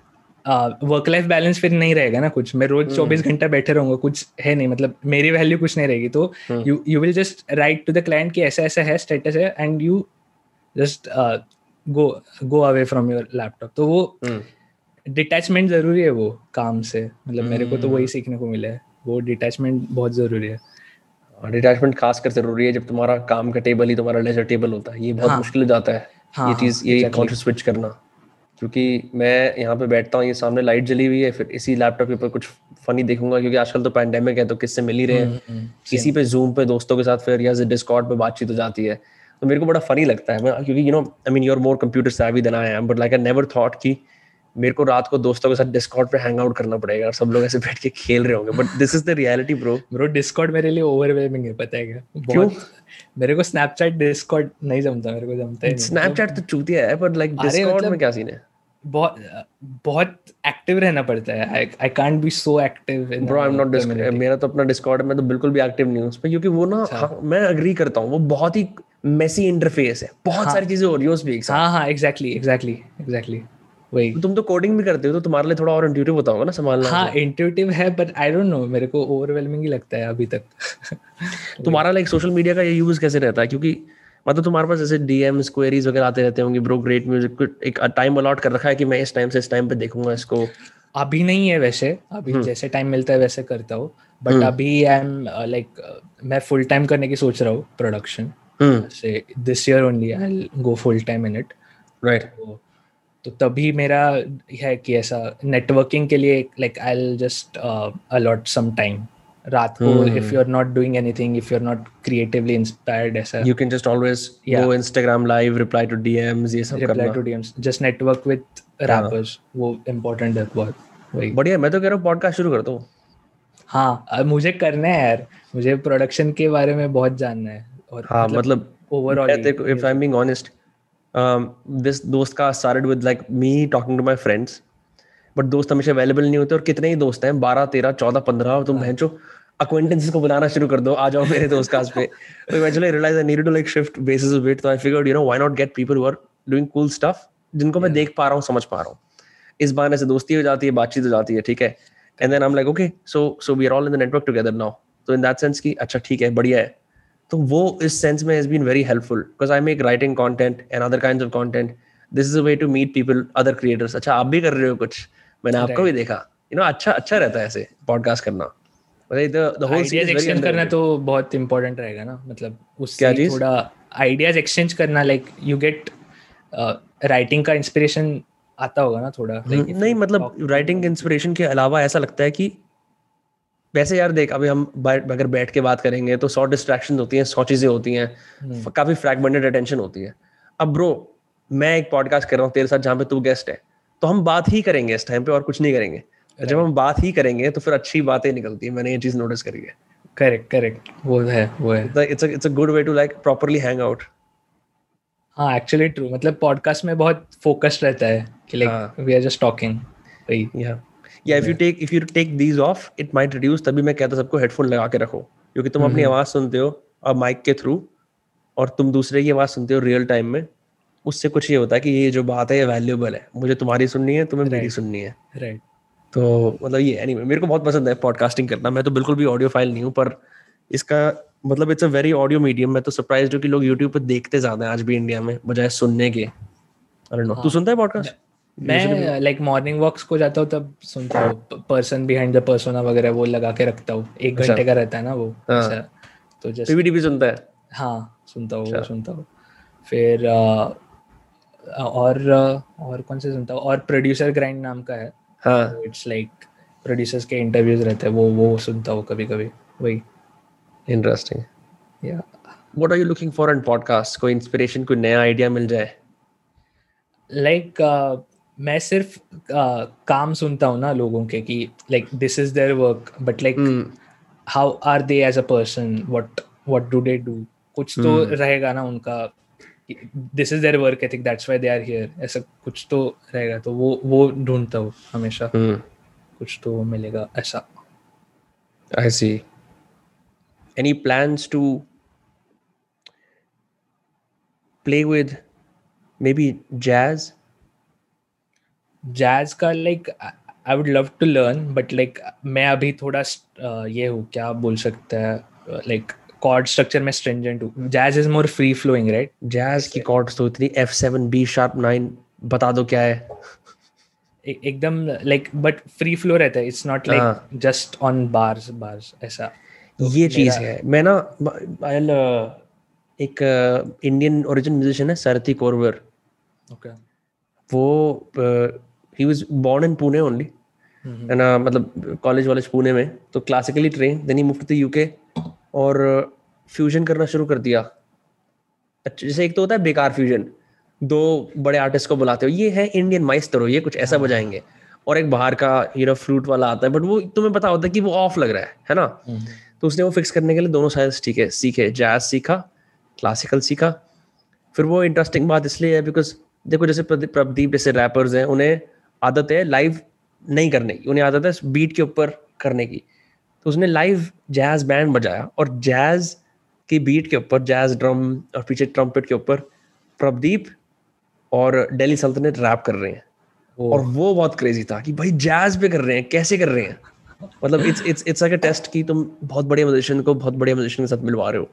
work life balance फिर नहीं रहेगा ना कुछ। मैं रोज चौबीस घंटा बैठे रहूँगा कुछ है नहीं। मतलब मेरी वैल्यू कुछ नहीं रहेगी। तो you you will just write to the client कि ऐसा ऐसा है स्टेटस है and you just go go away from your laptop तो वो डिटैचमेंट ज़रूरी है वो काम से। मतलब मेरे को तो वही सीखने को मिला है। वो डिटैचमेंट बहुत ज़रूरी है। डिटैचमेंट खास कर ज़रूरी है जब तुम्हारा काम का टेबल ही तुम्हारा लेजर टेबल होता है ये बहुत हाँ, मुश्किल हो जाता है। हाँ, ये चीज़ ये कॉन्शियस स्विच करना। क्योंकि मैं यहाँ पे बैठता हूँ ये सामने लाइट जली हुई है फिर इसी लैपटॉप के ऊपर कुछ फनी देखूँगा क्योंकि आजकल तो पैंडेमिक है तो किससे मिल ही रहे हैं। हम्म, हम्म, इसी पे जूम पे दोस्तों के साथ फिर या डिस्कॉर्ड पे बातचीत हो जाती है। तो मेरे को बड़ा फनी लगता है क्योंकि you know I mean you're more computer savvy than I am but like I never thought कि मेरे को रात को दोस्तों के साथ डिस्कॉर्ड पे हैंग आउट करना पड़ेगा और सब लोग ऐसे बैठ के खेल रहे होंगे but this is the reality bro bro Discord मेरे लिए ओवरवेलमिंग है पता है क्या? क्यों? मेरे को स्नैपचैट डिस्कॉर्ड नहीं जमता मेरे को जमता है स्नैपचैट तो चूतिया है बट लाइक डिस्कॉर्ड में क्या सीन है? बहुत बहुत एक्टिव रहना पड़ता है। I I can't be so active bro I am not मेरा तो अपना डिस्कॉर्ड में तो बिल्कुल भी एक्टिव नहीं हूँ उस पे क्योंकि वो ना अच्छा। हाँ, मैं एग्री करता हूँ वो बहुत ही मेसी इंटरफेस है। बहुत हाँ, सारी चीज़ें हो रही है उस पे हाँ हाँ एग्जैक्टली एग्जैक्टली एग्जैक्टली वही। तुम तो कोडिंग भी करते हो तो तुम्हारे लिए थोड़ा और इंट्यूटिव होता होगा ना संभालना हाँ इंट्यूटिव है बट आई डोंट नो मेरे को ओवरवेलमिंग ही लगता है अभी तक। तुम्हारा लाइक सोशल मीडिया का ये यूज़ कैसे रहता है? क्योंकि मतलब तुम्हारे पास जैसे डीएम्स क्वेरीज वगैरह आते रहते होंगे ब्रो ग्रेट म्यूज़िक एक टाइम अलॉट कर रखा है कि मैं इस टाइम से इस टाइम पे देखूँगा इसको। अभी नहीं है वैसे अभी hmm. जैसे टाइम मिलता है वैसे करता हूँ बट hmm. अभी आई एम लाइक मैं फुल टाइम करने की सोच रहा हूँ प्रोडक्शन से this year only I go full time in it right तो तभी मेरा है कि ऐसा नेटवर्किंग के लिए like I just allot some time रात को if you are not doing anything if you are not creatively inspired ऐसा you can just always go Instagram live reply to DMs ये सब करना। Reply to DMs just network with rappers वो इंपॉर्टेंट है बहुत। वही। बढ़िया मैं तो कह रहा हूँ पॉडकास्ट शुरू कर दो। हाँ मुझे करना है यार। मुझे प्रोडक्शन के बारे में बहुत जानना है। और हाँ मतलब overall if I am being honest this दोस्त का started with like me talking to my friends but दोस्त हमेशा अवेलेबल नहीं होते और कितने ही दोस्त हैं? बारह तेरह चौदह पंद्रह और तुम हाँ। भैंचो अक्वेंटेंसेस को बुलाना शुरू कर दो आ जाओ मेरे दोस्त कास्ट पे। तो eventually I realize I needed to like shift basis of it तो I figured you know why not get people who are doing cool stuff जिनको मैं देख पा रहा हूँ समझ पा रहा हूँ। इस बहाने से दोस्ती हो जाती है बातचीत हो जाती है ठीक है? And then I am like okay so so we are all in the network together now तो इन दैट सेंस की अच्छा ठीक है बढ़िया है। तो वो इस सेंस में has been very helpful because I make writing content and other kinds of content this is a way to meet people other creators अच्छा आप भी कर रहे हो कुछ? मैंने right. आपको भी देखा। यू नो अच्छा अच्छा रहता है ऐसे पॉडकास्ट करना। एक्सचेंज करना तो बहुत रहेगा ना। मतलब उससे थोड़ा आइडियाज़ एक्सचेंज करना लाइक यू गेट राइटिंग का इंस्पिरेशन आता होगा ना थोड़ा हम्म, नहीं मतलब राइटिंग इंस्पिरेशन के अलावा ऐसा लगता है कि वैसे यार देख अभी हम अगर बैठ के बात करेंगे तो सौ डिस्ट्रैक्शन होती हैं सौ चीज़ें होती हैं हम्म। काफ़ी फ्रैगमेंटेड अटेंशन होती है। अब ब्रो मैं एक पॉडकास्ट कर रहा हूँ तेरे साथ जहाँ पे तू गेस्ट है तो हम बात ही करेंगे इस टाइम पे और कुछ नहीं करेंगे। जब हम बात ही करेंगे तो फिर अच्छी बातें निकलती है मैंने ये चीज़ नोटिस करी है। करेक्ट करेक्ट वो है वो है। It's it's a good way to like properly hang out हाँ एक्चुअली ट्रू मतलब पॉडकास्ट में बहुत फोकस्ड रहता है कि like we are just talking yeah yeah if you take if you take these off it might reduce तभी मैं कहता सबको हेडफोन लगा के रखो। क्योंकि तुम अपनी mm-hmm. आवाज़ सुनते हो और माइक के थ्रू और तुम दूसरे की आवाज़ सुनते हो रियल टाइम में उससे कुछ ये होता है कि ये जो बात है ये वैल्यूएबल है। मुझे तुम्हारी सुननी है तुम्हें मेरी सुननी है। राइट तो मतलब ये एनीवे मेरे को बहुत पसंद है पॉडकास्टिंग करना। मैं तो बिल्कुल भी ऑडियो फ़ाइल नहीं हूँ पर इसका मतलब it's a very audio medium मैं तो सरप्राइज़ हूँ कि लोग यूट्यूब पर देखते ज़्यादा हैं आज भी इंडिया में बजाय सुनने के। अरे नो तू हाँ। सुनता है पॉडकास्ट मैं लाइक मॉर्निंग वॉक्स को जाता हूँ तब सुनता हूँ पर्सन बिहाइंड द पर्सोना वगैरह वो लगा के रखता हूँ। एक अच्छा। घंटे का रहता है ना वो। हाँ। तो जस्ट पीवीडी भी सुनता है? हाँ सुनता हूँ अच्छा। सुनता हूँ। फिर और और कौन से सुनता हूँ? और प्रोड्यूसर ग्राइंड नाम का है। हाँ। इट्स लाइक प्रोड्यूसर्स के इंटरव्यूज़ रहते हैं वो वो सुनता हूँ कभी कभी वही। इंटरेस्टिंग या what are you looking for in podcast कोई इंस्पिरेशन कोई नया आइडिया मिल जाए? लाइक like, uh, मैं सिर्फ़ uh, काम सुनता हूँ ना लोगों के कि like this is their work but like how are they as a person what what do they do कुछ तो hmm. रहेगा ना उनका this is their work ethic that's why they are here ऐसा कुछ तो रहेगा तो वो वो ढूंढता हूँ हमेशा। Hmm. कुछ तो मिलेगा ऐसा। I see any to play with maybe B jazz? Jazz का like I would love to learn but like मैं अभी थोड़ा ये हूँ क्या बोल सकते हैं लाइक कॉर्ड स्ट्रक्चर में स्ट्रेंजेंट हूँ। Jazz is more free flowing right jazz की कॉर्ड्स तो इतनी F seven B sharp nine बता दो क्या है? एकदम लाइक बट फ्री फ्लो रहता है। It's not like just on bars bars ऐसा। तो ये चीज़ है। मैं ना आई एक इंडियन ओरिजिन म्यूजिशियन है सरती कोरवर ओके वो he was born in Pune only है ना मतलब कॉलेज वॉलेज पुणे में तो classically train then he move to UK और फ्यूजन करना शुरू कर दिया। अच्छा जैसे एक तो होता है बेकार फ्यूजन दो बड़े आर्टिस्ट को बुलाते हो ये है इंडियन माइस्टर ये कुछ ऐसा हाँ। बजाएँगे। और एक बाहर का यू नो फ्लूट वाला आता है बट वो तुम्हें पता होता है कि वो ऑफ़ लग रहा है है ना? हम्म। तो उसने वो फिक्स करने के लिए दोनों साइड ठीक है सीखे जैज सीखा क्लासिकल सीखा। फिर वो इंटरेस्टिंग बात इसलिए है बिकॉज़ देखो जैसे प्रदीप जैसे रैपर्स हैं उन्हें आदत है लाइव नहीं करने की। उन्हें आदत है बीट के ऊपर करने की। तो उसने लाइव जैज बैंड बजाया और जैज की बीट के ऊपर जैज ड्रम और पीछे ट्रम्पेट के ऊपर प्रदीप और डेली सल्तनत रैप कर रहे हैं। और वो बहुत क्रेजी था कि भाई जैज पे कर रहे हैं कैसे कर रहे हैं? मतलब it's it's it's like a test कि तुम बहुत बड़े म्यूजिशियन को बहुत बड़े म्यूजिशियन के साथ मिलवा रहे हो।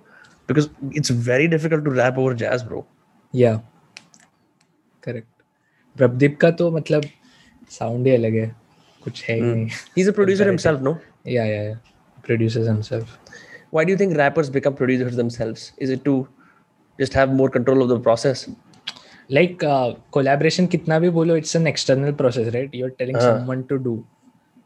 Because it's very difficult to rap over jazz bro yeah correct Pradeep का तो मतलब साउंड ही अलग है कुछ है ही नहीं। He is a producer himself no yeah yeah producer himself why do you think rappers become producers themselves is it to just have more control of the process like collaboration कितना भी बोलो it's an external process right you are telling someone to do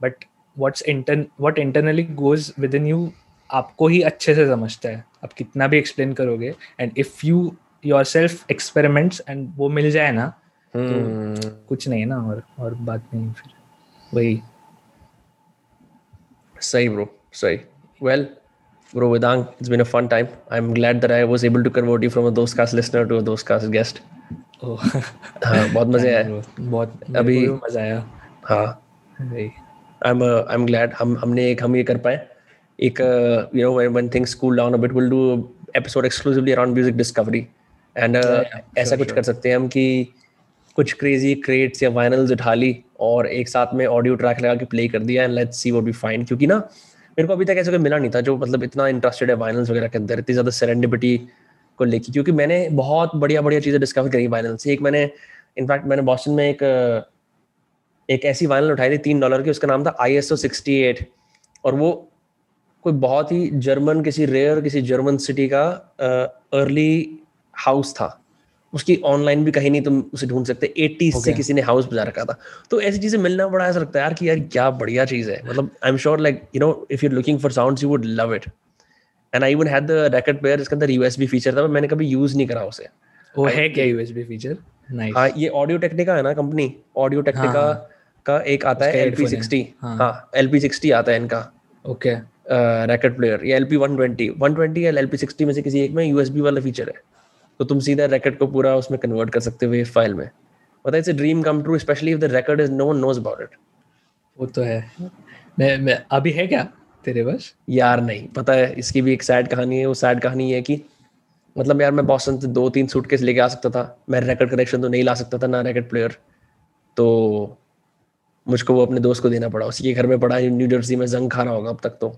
but what's inter what internally goes within you आपको ही अच्छे से समझता है। आप कितना भी एक्सप्लेन करोगे and if you yourself experiments and वो मिल जाए ना तो hmm. कुछ नहीं ना और और बात नहीं फिर। वही। सही ब्रो सही। Well Bro Vedang, it's been a fun time. I'm glad that I was able to convert you from a Dostcast listener to a Dostcast guest. हाँ बहुत मज़े आए। बहुत अभी मज़ा आया। हाँ। I am I am glad हम हमने एक हम ये कर पाए। एक you know when things cool down a bit will do episode exclusively around music discovery and ऐसा कुछ कर सकते हैं हम कि कुछ क्रेजी क्रेट्स या वाइनल्स उठा ली और एक साथ में ऑडियो ट्रैक लगा के प्ले कर दिया and let's see we find क्योंकि ना, मेरे को अभी तक ऐसा कोई मिला नहीं था जो मतलब इतना इंटरेस्टेड है वाइनल्स वगैरह के अंदर, इतनी ज़्यादा सेरेंडिपिटी को लेके। क्योंकि मैंने बहुत बढ़िया बढ़िया चीज़ें डिस्कवर करी वाइनल से। एक मैंने इनफैक्ट मैंने बॉस्टन में एक एक ऐसी वाइनल उठाई थी, तीन डॉलर की, उसका नाम था I S O sixty eight और वो कोई बहुत ही जर्मन किसी रेयर किसी जर्मन सिटी का अर्ली हाउस था। उसकी ऑनलाइन भी कहीं नहीं तुम उसे ढूंढ सकते। Eighty okay. से किसी ने हाउस बजा रखा था। तो ऐसी चीज़ें मिलना बड़ा ऐसा लगता है यार कि यार क्या बढ़िया चीज़ है। मतलब I am sure like you know if you looking for sounds you would love it and I even had the racket player इसके अंदर यूएसबी फीचर था मैंने कभी यूज़ नहीं करा उसे। वो है क्या यूएसबी फीचर नाइस हाँ ये ऑडियो टेक्निका है ना कंपनी ऑडियो टेक्निका का एक आता है एलपी सिक्सटी हाँ। एलपी सिक्सटी आता है इनका। ओके रैकेट प्लेयर या LP one twenty one twenty या एलपी सिक्सटी में से किसी एक में यूएसबी वाला फीचर है। तो तुम सीधा रैकेट को पूरा उसमें कन्वर्ट कर सकते हो फ़ाइल में। पता है it's dream come true specially if the record is no one knows about it वो तो है। मैं मैं अभी है क्या तेरे पास? यार नहीं पता है इसकी भी एक सैड कहानी है वो सैड कहानी है कि मतलब यार मैं बॉस्टन से दो तीन सूटकेस लेके आ सकता था मैं रैकेट कनेक्शन तो नहीं ला सकता था ना रैकेट प्लेयर तो मुझको वो अपने दोस्त को देना पड़ा उसी के घर में पड़ा न्यू जर्सी में जंग खा रहा होगा अब तक तो।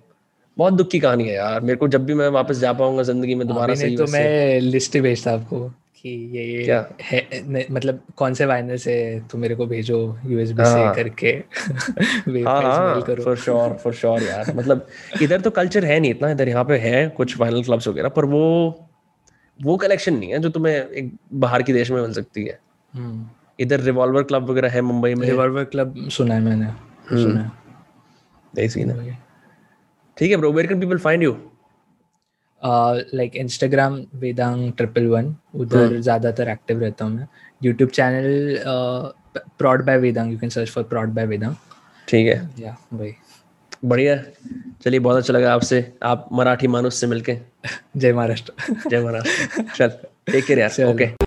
बहुत दुख की कहानी है यार। मेरे को जब भी मैं वापस जा पाऊँगा ज़िंदगी में दोबारा से तो मैं लिस्ट भेजता आपको कि ये क्या? है मतलब कौन से वाइनर से तुम मेरे को भेजो यूएसबी हाँ, से करके। हाँ हाँ, फॉर श्योर फॉर श्योर यार। मतलब इधर तो कल्चर है नहीं इतना इधर यहाँ पे है कुछ वाइनल क्लब्स वगैरह पर वो वो कलेक्शन नहीं है जो तुम्हें एक बाहर की देश में मिल सकती है। हम्म। इधर रिवॉल्वर क्लब वगैरह है मुंबई में। रिवॉल्वर क्लब सुना है मैंने हम्म। सुना है। यही सीन है। ठीक है bro where can people find you like Instagram Vedang triple one उधर. ज़्यादातर एक्टिव रहता हूँ मैं. YouTube channel prod by Vedang you can search for prod by Vedang ठीक है. या भाई. बढ़िया. चलिए बहुत अच्छा लगा आपसे. आप मराठी मानुष से मिलके. जय महाराष्ट्र. जय महाराष्ट्र. चल टेक केयर यार. ओके